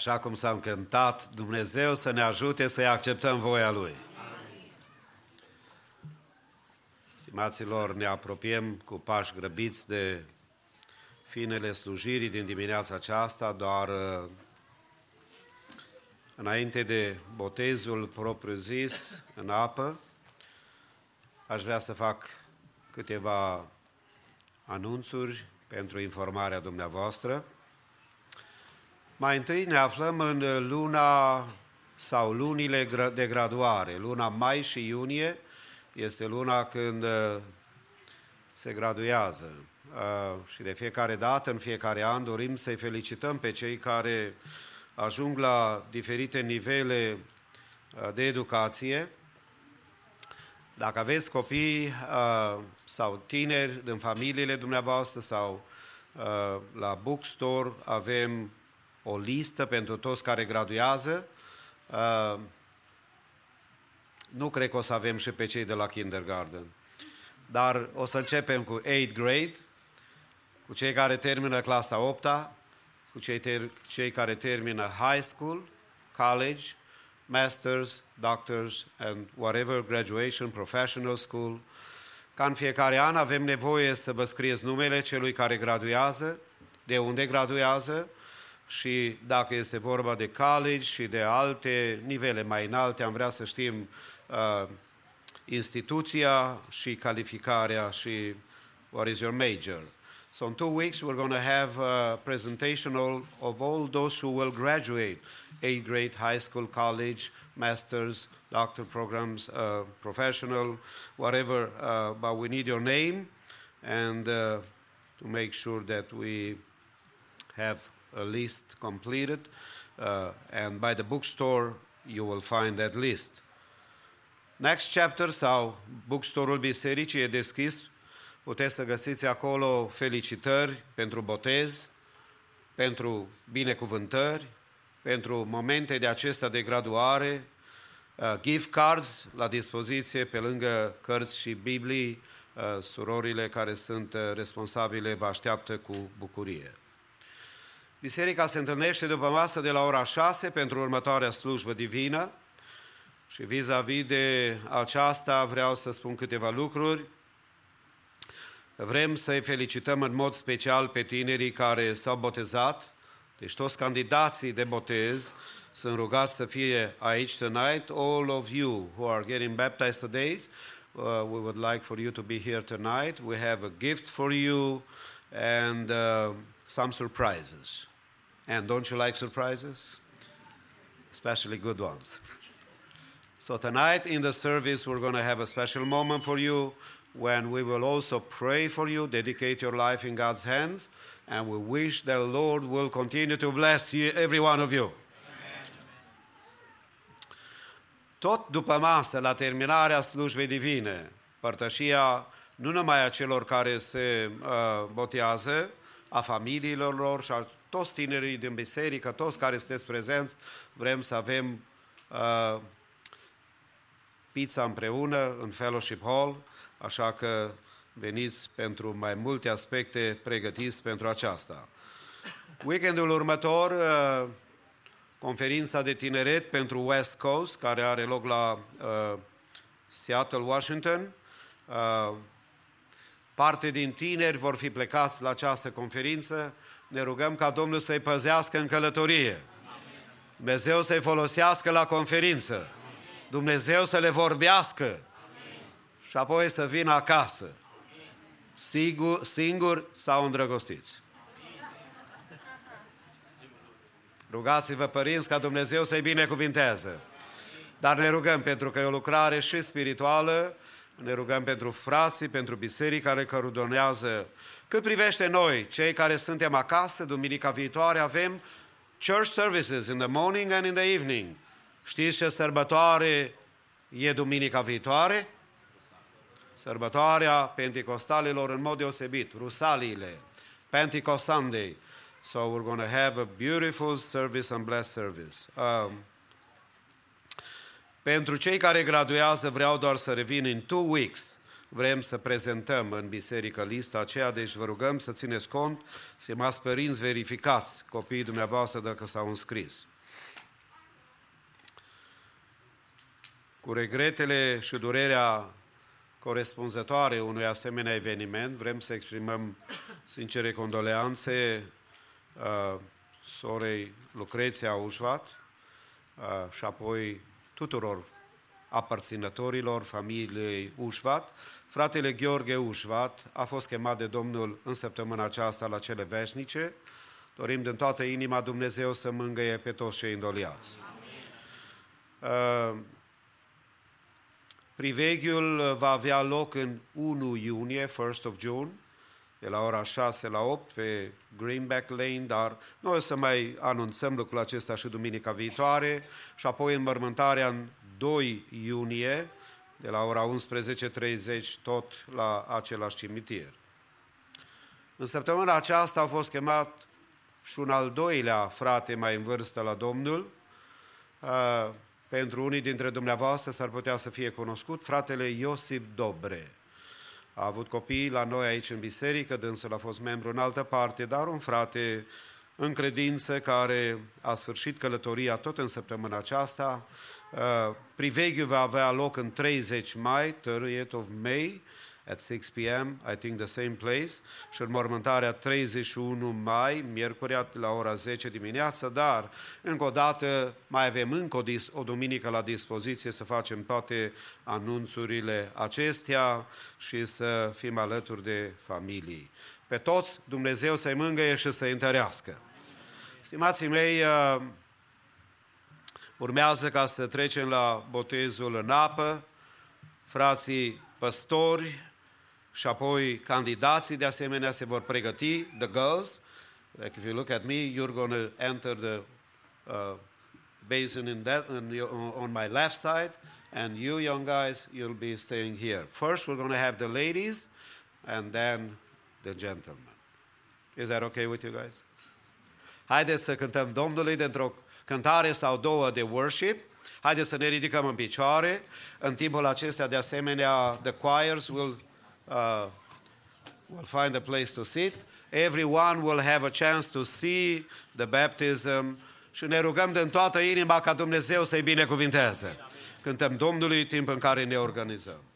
Așa cum s-a încântat, Dumnezeu să ne ajute să-i acceptăm voia Lui. Stimaților, ne apropiem cu pași grăbiți de finele slujirii din dimineața aceasta, doar uh, înainte de botezul propriu-zis în apă, aș vrea să fac câteva anunțuri pentru informarea dumneavoastră. Mai întâi ne aflăm în luna sau lunile gra- de graduare. Luna mai și iunie este luna când uh, se graduează. Uh, Și de fiecare dată, în fiecare an, dorim să-i felicităm pe cei care ajung la diferite nivele uh, de educație. Dacă aveți copii uh, sau tineri din familiile dumneavoastră sau uh, la bookstore avem o listă pentru toți care graduează. Uh, nu cred că o să avem și pe cei de la kindergarten. Dar o să începem cu 8th grade, cu cei care termină clasa 8 cu cei, ter- cei care termină high school, college, masters, doctors and whatever graduation, professional school. Ca în fiecare an avem nevoie să vă scrieți numele celui care graduează, de unde graduează și dacă este vorba de college și de alte nivele mai înalte, am vrea să știm uh, instituția și calificarea și what is your major. So in two weeks we're going to have a presentation all, of all those who will graduate, eighth grade, high school, college, masters, doctor programs, uh, professional, whatever. Uh, but we need your name and uh, to make sure that we have a list completed. Uh, and by the bookstore you will find that list. Next chapter sau bookstore-ul bisericii e deschis. Puteți să găsiți acolo felicitări pentru botez, pentru binecuvântări, pentru momente de acestea de graduare, uh, gift cards la dispoziție pe lângă cărți și Biblii, uh, surorile care sunt uh, responsabile vă așteaptă cu bucurie. Biserica se întâlnește după masă de la ora 6 pentru următoarea slujbă divină și vis-a-vis de aceasta vreau să spun câteva lucruri. Vrem să-i felicităm în mod special pe tinerii care s-au botezat, deci toți candidații de botez sunt rugați să fie aici tonight. All of you who are getting baptized today, uh, we would like for you to be here tonight. We have a gift for you and uh, some surprises. And don't you like surprises? Especially good ones. So tonight in the service, we're going to have a special moment for you when we will also pray for you, dedicate your life in God's hands, and we wish the Lord will continue to bless you, every one of you. Tot după masă, la terminarea slujbei divine, părtășia nu numai a celor care se uh, botează, a familiilor lor și a toți tinerii din biserică, toți care sunteți prezenți, vrem să avem uh, pizza împreună în Fellowship Hall, așa că veniți pentru mai multe aspecte pregătiți pentru aceasta. Weekendul următor, uh, conferința de tineret pentru West Coast, care are loc la uh, Seattle, Washington. Uh, parte din tineri vor fi plecați la această conferință. Ne rugăm ca Domnul să-i păzească în călătorie. Dumnezeu să-i folosească la conferință. Dumnezeu să le vorbească și apoi să vină acasă, sigur, singur sau îndrăgostiți. Rugați-vă, părinți, ca Dumnezeu să-i binecuvinteze. Dar ne rugăm pentru că e o lucrare și spirituală, ne rugăm pentru frații, pentru biserica care cărudonează. Cât privește noi, cei care suntem acasă, duminica viitoare, avem church services in the morning and in the evening. Știți ce sărbătoare e duminica viitoare? Sărbătoarea Pentecostalilor în mod deosebit, Rusaliile, Pentecost Sunday. So we're going to have a beautiful service and blessed service. Um, pentru cei care graduează, vreau doar să revin în two weeks. Vrem să prezentăm în biserică lista aceea, deci vă rugăm să țineți cont, să mați părinți verificați copiii dumneavoastră dacă s-au înscris. Cu regretele și durerea corespunzătoare unui asemenea eveniment, vrem să exprimăm sincere condoleanțe uh, sorei Lucreția Ușvat uh, și apoi tuturor aparținătorilor familiei Ușvat. Fratele Gheorghe Ușvat a fost chemat de Domnul în săptămâna aceasta la cele veșnice. Dorim din toată inima Dumnezeu să mângăie pe toți cei îndoliați. Uh, Priveghiul va avea loc în 1 iunie, 1st of June, de la ora 6 la 8 pe Greenback Lane, dar noi o să mai anunțăm lucrul acesta și duminica viitoare și apoi înmormântarea în 2 iunie de la ora 11.30 tot la același cimitir. În săptămâna aceasta a fost chemat și un al doilea frate mai în vârstă la Domnul. Uh, pentru unii dintre dumneavoastră s-ar putea să fie cunoscut, fratele Iosif Dobre. A avut copii la noi aici în biserică, dânsul a fost membru în altă parte, dar un frate în credință care a sfârșit călătoria tot în săptămâna aceasta. Uh, Priveghiul va avea loc în 30 mai, 30th of May, at 6 p.m., I think the same place, și înmormântarea 31 mai, miercurea la ora 10 dimineața, dar încă o dată mai avem încă o, dis- o duminică la dispoziție să facem toate anunțurile acestea și să fim alături de familii. Pe toți Dumnezeu să-i mângâie și să-i întărească. Stimații mei, uh, urmează ca să trecem la botezul în apă, frații păstori și apoi candidații de asemenea se vor pregăti, the girls, like if you look at me, you're going to enter the uh, basin in that, in your, on my left side, and you young guys, you'll be staying here. First, we're going to have the ladies, and then the gentlemen. Is that okay with you guys? Haideți să cântăm Domnului dintr-o cântare sau două de worship. Haideți să ne ridicăm în picioare. În timpul acesta, de asemenea, the choirs will, uh, will find a place to sit. Everyone will have a chance to see the baptism și ne rugăm din toată inima ca Dumnezeu să-i binecuvinteze. Cântăm Domnului timp în care ne organizăm.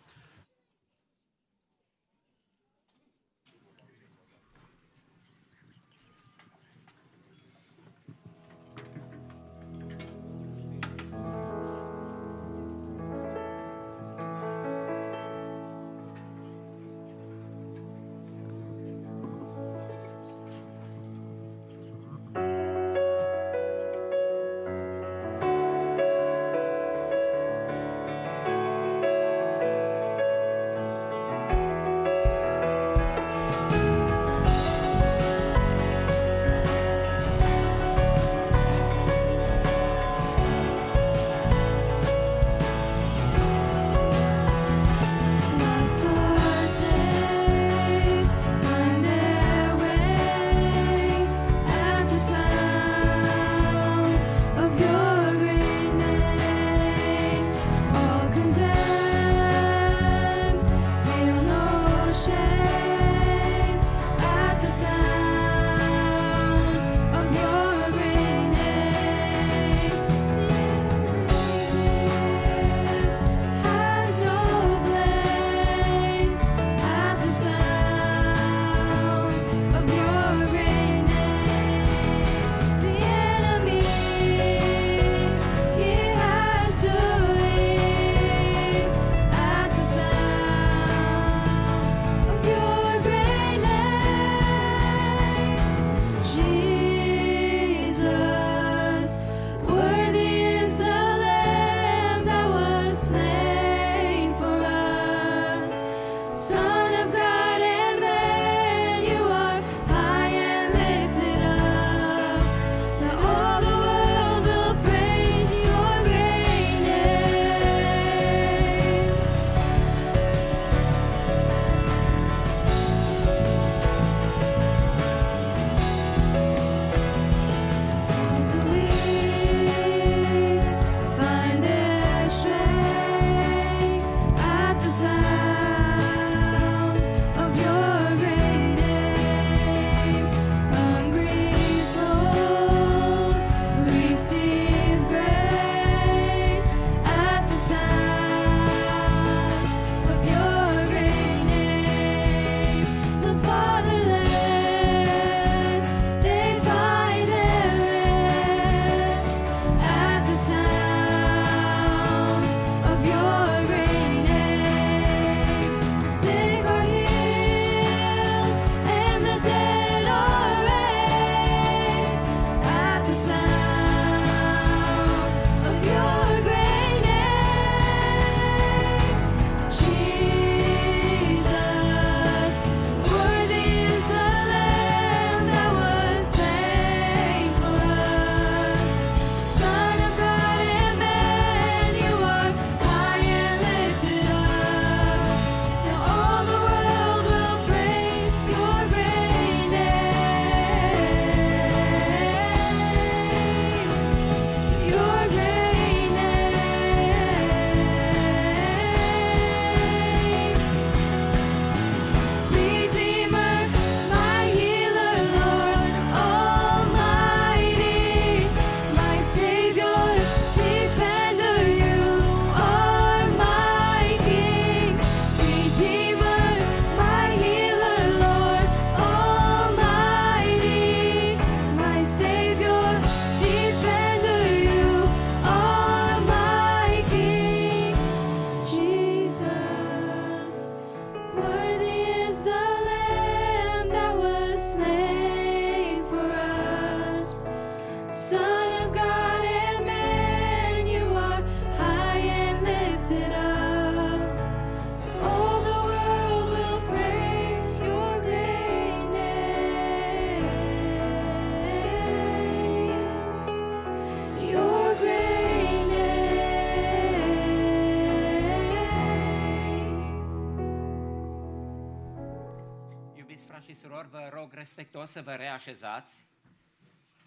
Respectuos să vă reașezați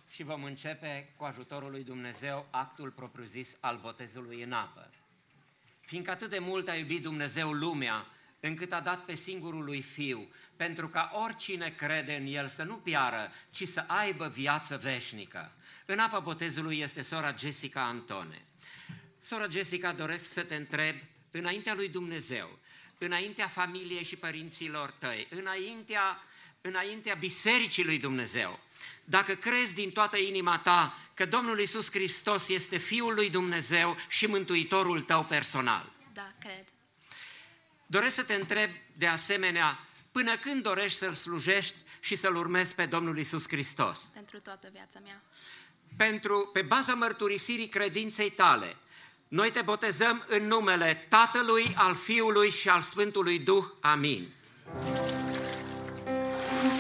și vom începe cu ajutorul lui Dumnezeu actul propriu-zis al botezului în apă. Fiindcă atât de mult a iubit Dumnezeu lumea, încât a dat pe singurul lui Fiu, pentru ca oricine crede în El să nu piară, ci să aibă viață veșnică. În apa botezului este sora Jessica Antone. Sora Jessica, doresc să te întreb, înaintea lui Dumnezeu, înaintea familiei și părinților tăi, înaintea, înaintea bisericii lui Dumnezeu, dacă crezi din toată inima ta că Domnul Isus Hristos este Fiul lui Dumnezeu și Mântuitorul tău personal. Da, cred. Doresc să te întreb de asemenea, până când dorești să-L slujești și să-L urmezi pe Domnul Isus Hristos? Pentru toată viața mea. Pentru, pe baza mărturisirii credinței tale, noi te botezăm în numele Tatălui, al Fiului și al Sfântului Duh. Amin.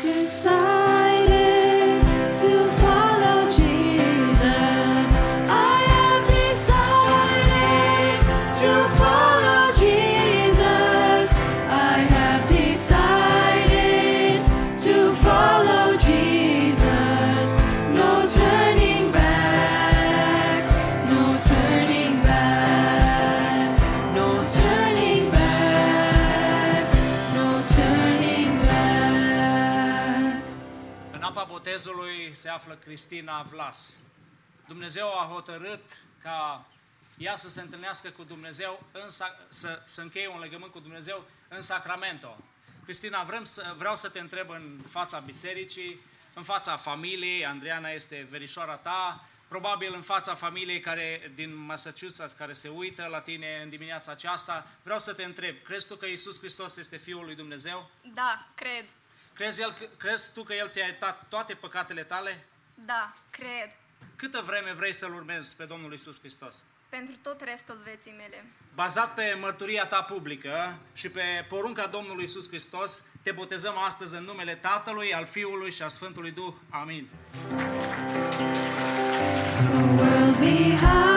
desire. Botezului se află Cristina Vlas. Dumnezeu a hotărât ca ea să se întâlnească cu Dumnezeu, în, sa- să, să încheie un legământ cu Dumnezeu în Sacramento. Cristina, vrem să, vreau să te întreb în fața bisericii, în fața familiei, Andriana este verișoara ta, probabil în fața familiei care din Massachusetts care se uită la tine în dimineața aceasta. Vreau să te întreb, crezi tu că Isus Hristos este Fiul lui Dumnezeu? Da, cred. Crezi, el, crezi tu că El ți-a iertat toate păcatele tale? Da, cred. Câtă vreme vrei să-L urmezi pe Domnul Isus Hristos? Pentru tot restul vieții mele. Bazat pe mărturia ta publică și pe porunca Domnului Isus Hristos, te botezăm astăzi în numele Tatălui, al Fiului și al Sfântului Duh. Amin. world behind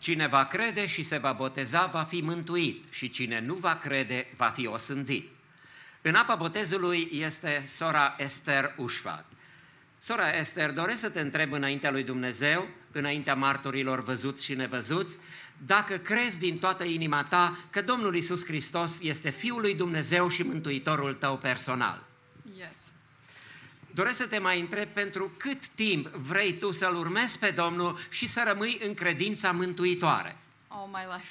Cine va crede și se va boteza va fi mântuit și cine nu va crede va fi osândit. În apa botezului este sora Esther Ușvat. Sora Esther, doresc să te întreb înaintea lui Dumnezeu, înaintea martorilor văzuți și nevăzuți, dacă crezi din toată inima ta că Domnul Isus Hristos este Fiul lui Dumnezeu și Mântuitorul tău personal. Yes. Doresc să te mai întreb pentru cât timp vrei tu să-L urmezi pe Domnul și să rămâi în credința mântuitoare. All my life.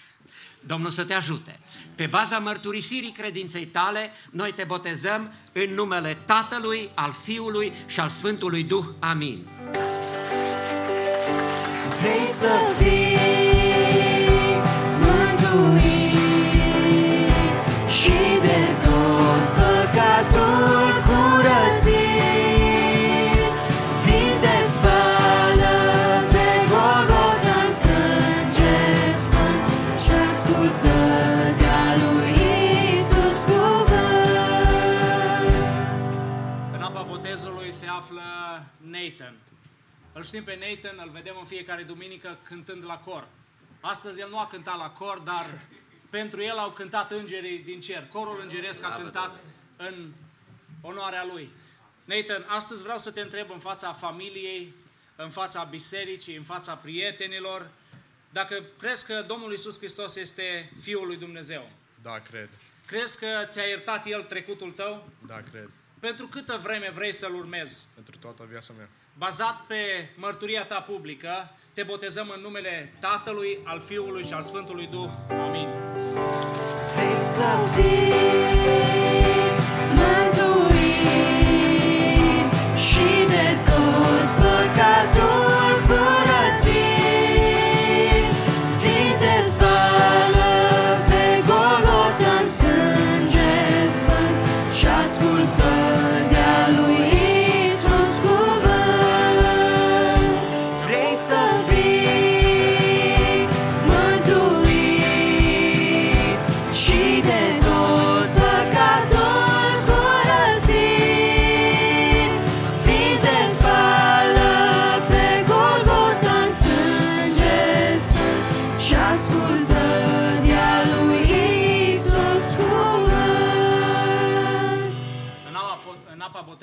Domnul să te ajute. Pe baza mărturisirii credinței tale, noi te botezăm în numele Tatălui, al Fiului și al Sfântului Duh. Amin. Vrei să fii Îl știm pe Nathan, îl vedem în fiecare duminică cântând la cor. Astăzi el nu a cântat la cor, dar pentru el au cântat îngerii din cer. Corul îngeresc a cântat în onoarea lui. Nathan, astăzi vreau să te întreb în fața familiei, în fața bisericii, în fața prietenilor, dacă crezi că Domnul Isus Hristos este Fiul lui Dumnezeu. Da, cred. Crezi că ți-a iertat El trecutul tău? Da, cred. Pentru câtă vreme vrei să-L urmezi? Pentru toată viața mea. Bazat pe mărturia ta publică, te botezăm în numele Tatălui, al Fiului și al Sfântului Duh. Amin. Vrei să fii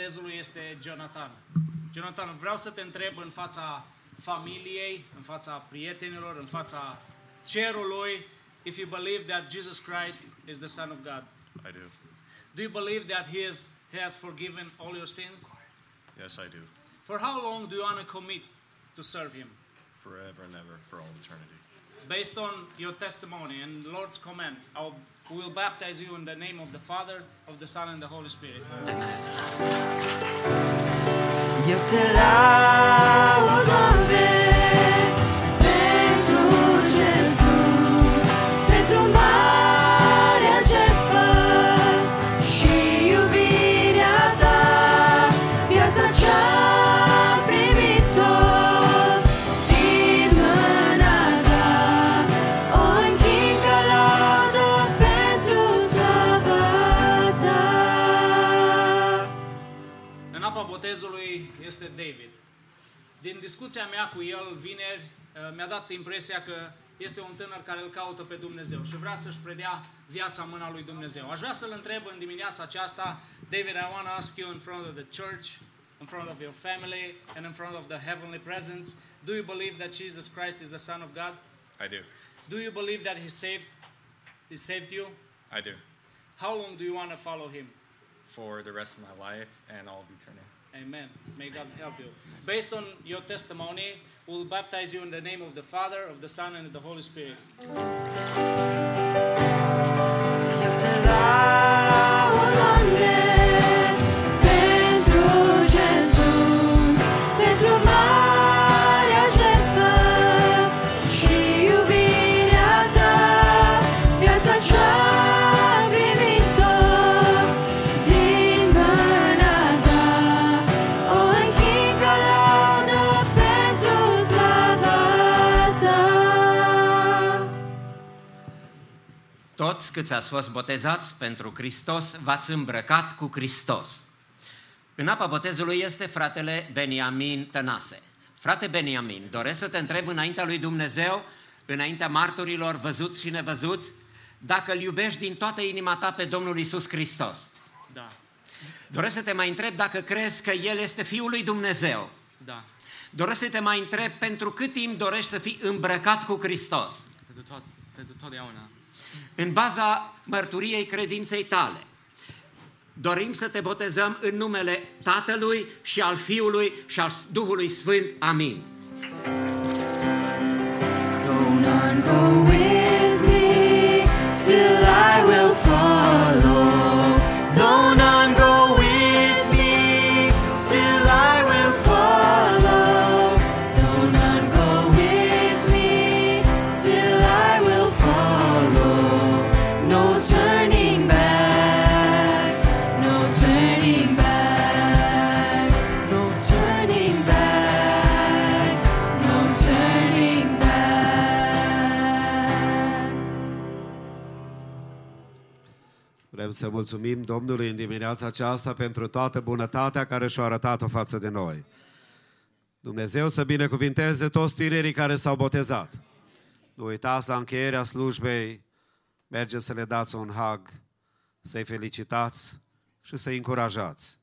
botezului este Jonathan. Jonathan, vreau să te întreb în fața familiei, în fața prietenilor, în fața cerului, if you believe that Jesus Christ is the Son of God. I do. Do you believe that He, is, he has forgiven all your sins? Yes, I do. For how long do you want to commit to serve Him? Forever and ever, for all eternity. Based on your testimony and the Lord's command, I'll, we will baptize you in the name of the Father, of the Son, and the Holy Spirit. Eu David. Din discuția mea cu el vineri, uh, mi-a dat impresia că este un tânăr care îl caută pe Dumnezeu și vrea să-și predea viața în mâna lui Dumnezeu. Aș vrea să-l întreb în dimineața aceasta, David, I want to ask you in front of the church, in front of your family, and in front of the heavenly presence, do you believe that Jesus Christ is the Son of God? I do. Do you believe that He saved, He saved you? I do. How long do you want to follow Him? For the rest of my life and all of eternity. Amen. May God help you. Based on your testimony, we'll baptize you in the name of the Father, of the Son, and of the Holy Spirit. Toți câți ați fost botezați pentru Hristos, v-ați îmbrăcat cu Hristos. În apa botezului este fratele Beniamin Tănase. Frate Beniamin, doresc să te întreb înaintea lui Dumnezeu, înaintea marturilor văzuți și nevăzuți, dacă îl iubești din toată inima ta pe Domnul Isus Hristos. Da. Doresc să te mai întreb dacă crezi că El este Fiul lui Dumnezeu. Da. Doresc să te mai întreb pentru cât timp dorești să fii îmbrăcat cu Hristos. Pentru, tot, pentru totdeauna. În baza mărturiei credinței tale, dorim să te botezăm în numele Tatălui și al Fiului și al Duhului Sfânt. Amin. Though none go with me, still I will follow. Vrem să mulțumim Domnului în dimineața aceasta pentru toată bunătatea care și-a arătat-o față de noi. Dumnezeu să binecuvinteze toți tinerii care s-au botezat. Nu uitați la încheierea slujbei, mergeți să le dați un hug, să-i felicitați și să-i încurajați.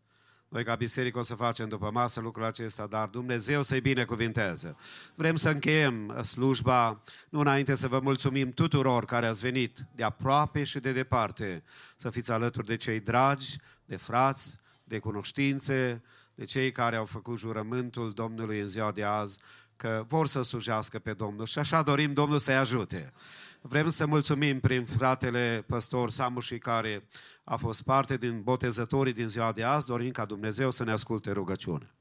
Noi ca biserică o să facem după masă lucrul acesta, dar Dumnezeu să-i binecuvinteze. Vrem să încheiem slujba, nu înainte să vă mulțumim tuturor care ați venit de aproape și de departe, să fiți alături de cei dragi, de frați, de cunoștințe, de cei care au făcut jurământul Domnului în ziua de azi, că vor să slujească pe Domnul și așa dorim Domnul să-i ajute. Vrem să mulțumim prin fratele păstor Samuși care a fost parte din botezătorii din ziua de azi, dorim ca Dumnezeu să ne asculte rugăciunea.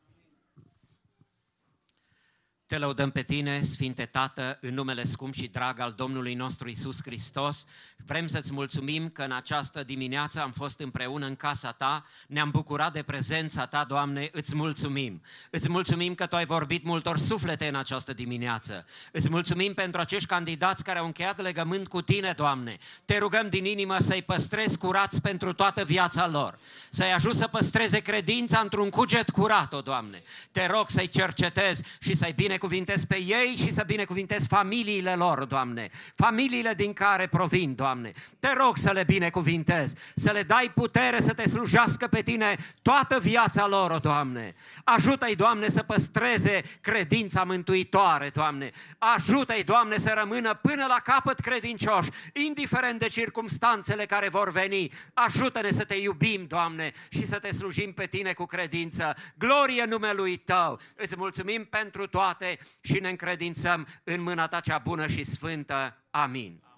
Te lăudăm pe tine, Sfinte Tată, în numele scump și drag al Domnului nostru Isus Hristos. Vrem să-ți mulțumim că în această dimineață am fost împreună în casa ta, ne-am bucurat de prezența ta, Doamne, îți mulțumim. Îți mulțumim că tu ai vorbit multor suflete în această dimineață. Îți mulțumim pentru acești candidați care au încheiat legământ cu tine, Doamne. Te rugăm din inimă să-i păstrezi curați pentru toată viața lor. Să-i ajut să păstreze credința într-un cuget curat, o Doamne. Te rog să-i cercetezi și să-i binecuvântezi binecuvintezi pe ei și să binecuvintezi familiile lor, Doamne. Familiile din care provin, Doamne. Te rog să le binecuvintezi, să le dai putere să te slujească pe tine toată viața lor, Doamne. Ajută-i, Doamne, să păstreze credința mântuitoare, Doamne. Ajută-i, Doamne, să rămână până la capăt credincioși, indiferent de circumstanțele care vor veni. Ajută-ne să te iubim, Doamne, și să te slujim pe tine cu credință. Glorie numelui Tău! Îți mulțumim pentru toate și ne încredințăm în mâna Ta cea bună și sfântă. Amin.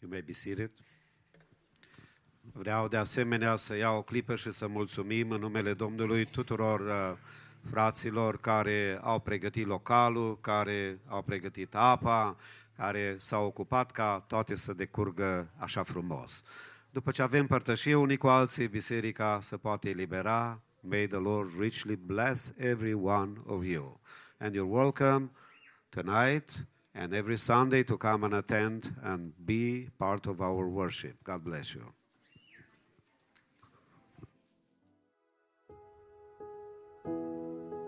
You may be seated. Vreau de asemenea să iau o clipă și să mulțumim în numele Domnului tuturor uh, fraților care au pregătit localul, care au pregătit apa, care s-au ocupat ca toate să decurgă așa frumos. După ce avem părtășie unii cu alții, biserica se poate elibera. May the Lord richly bless every one of you. And you're welcome tonight and every Sunday to come and attend and be part of our worship. God bless you.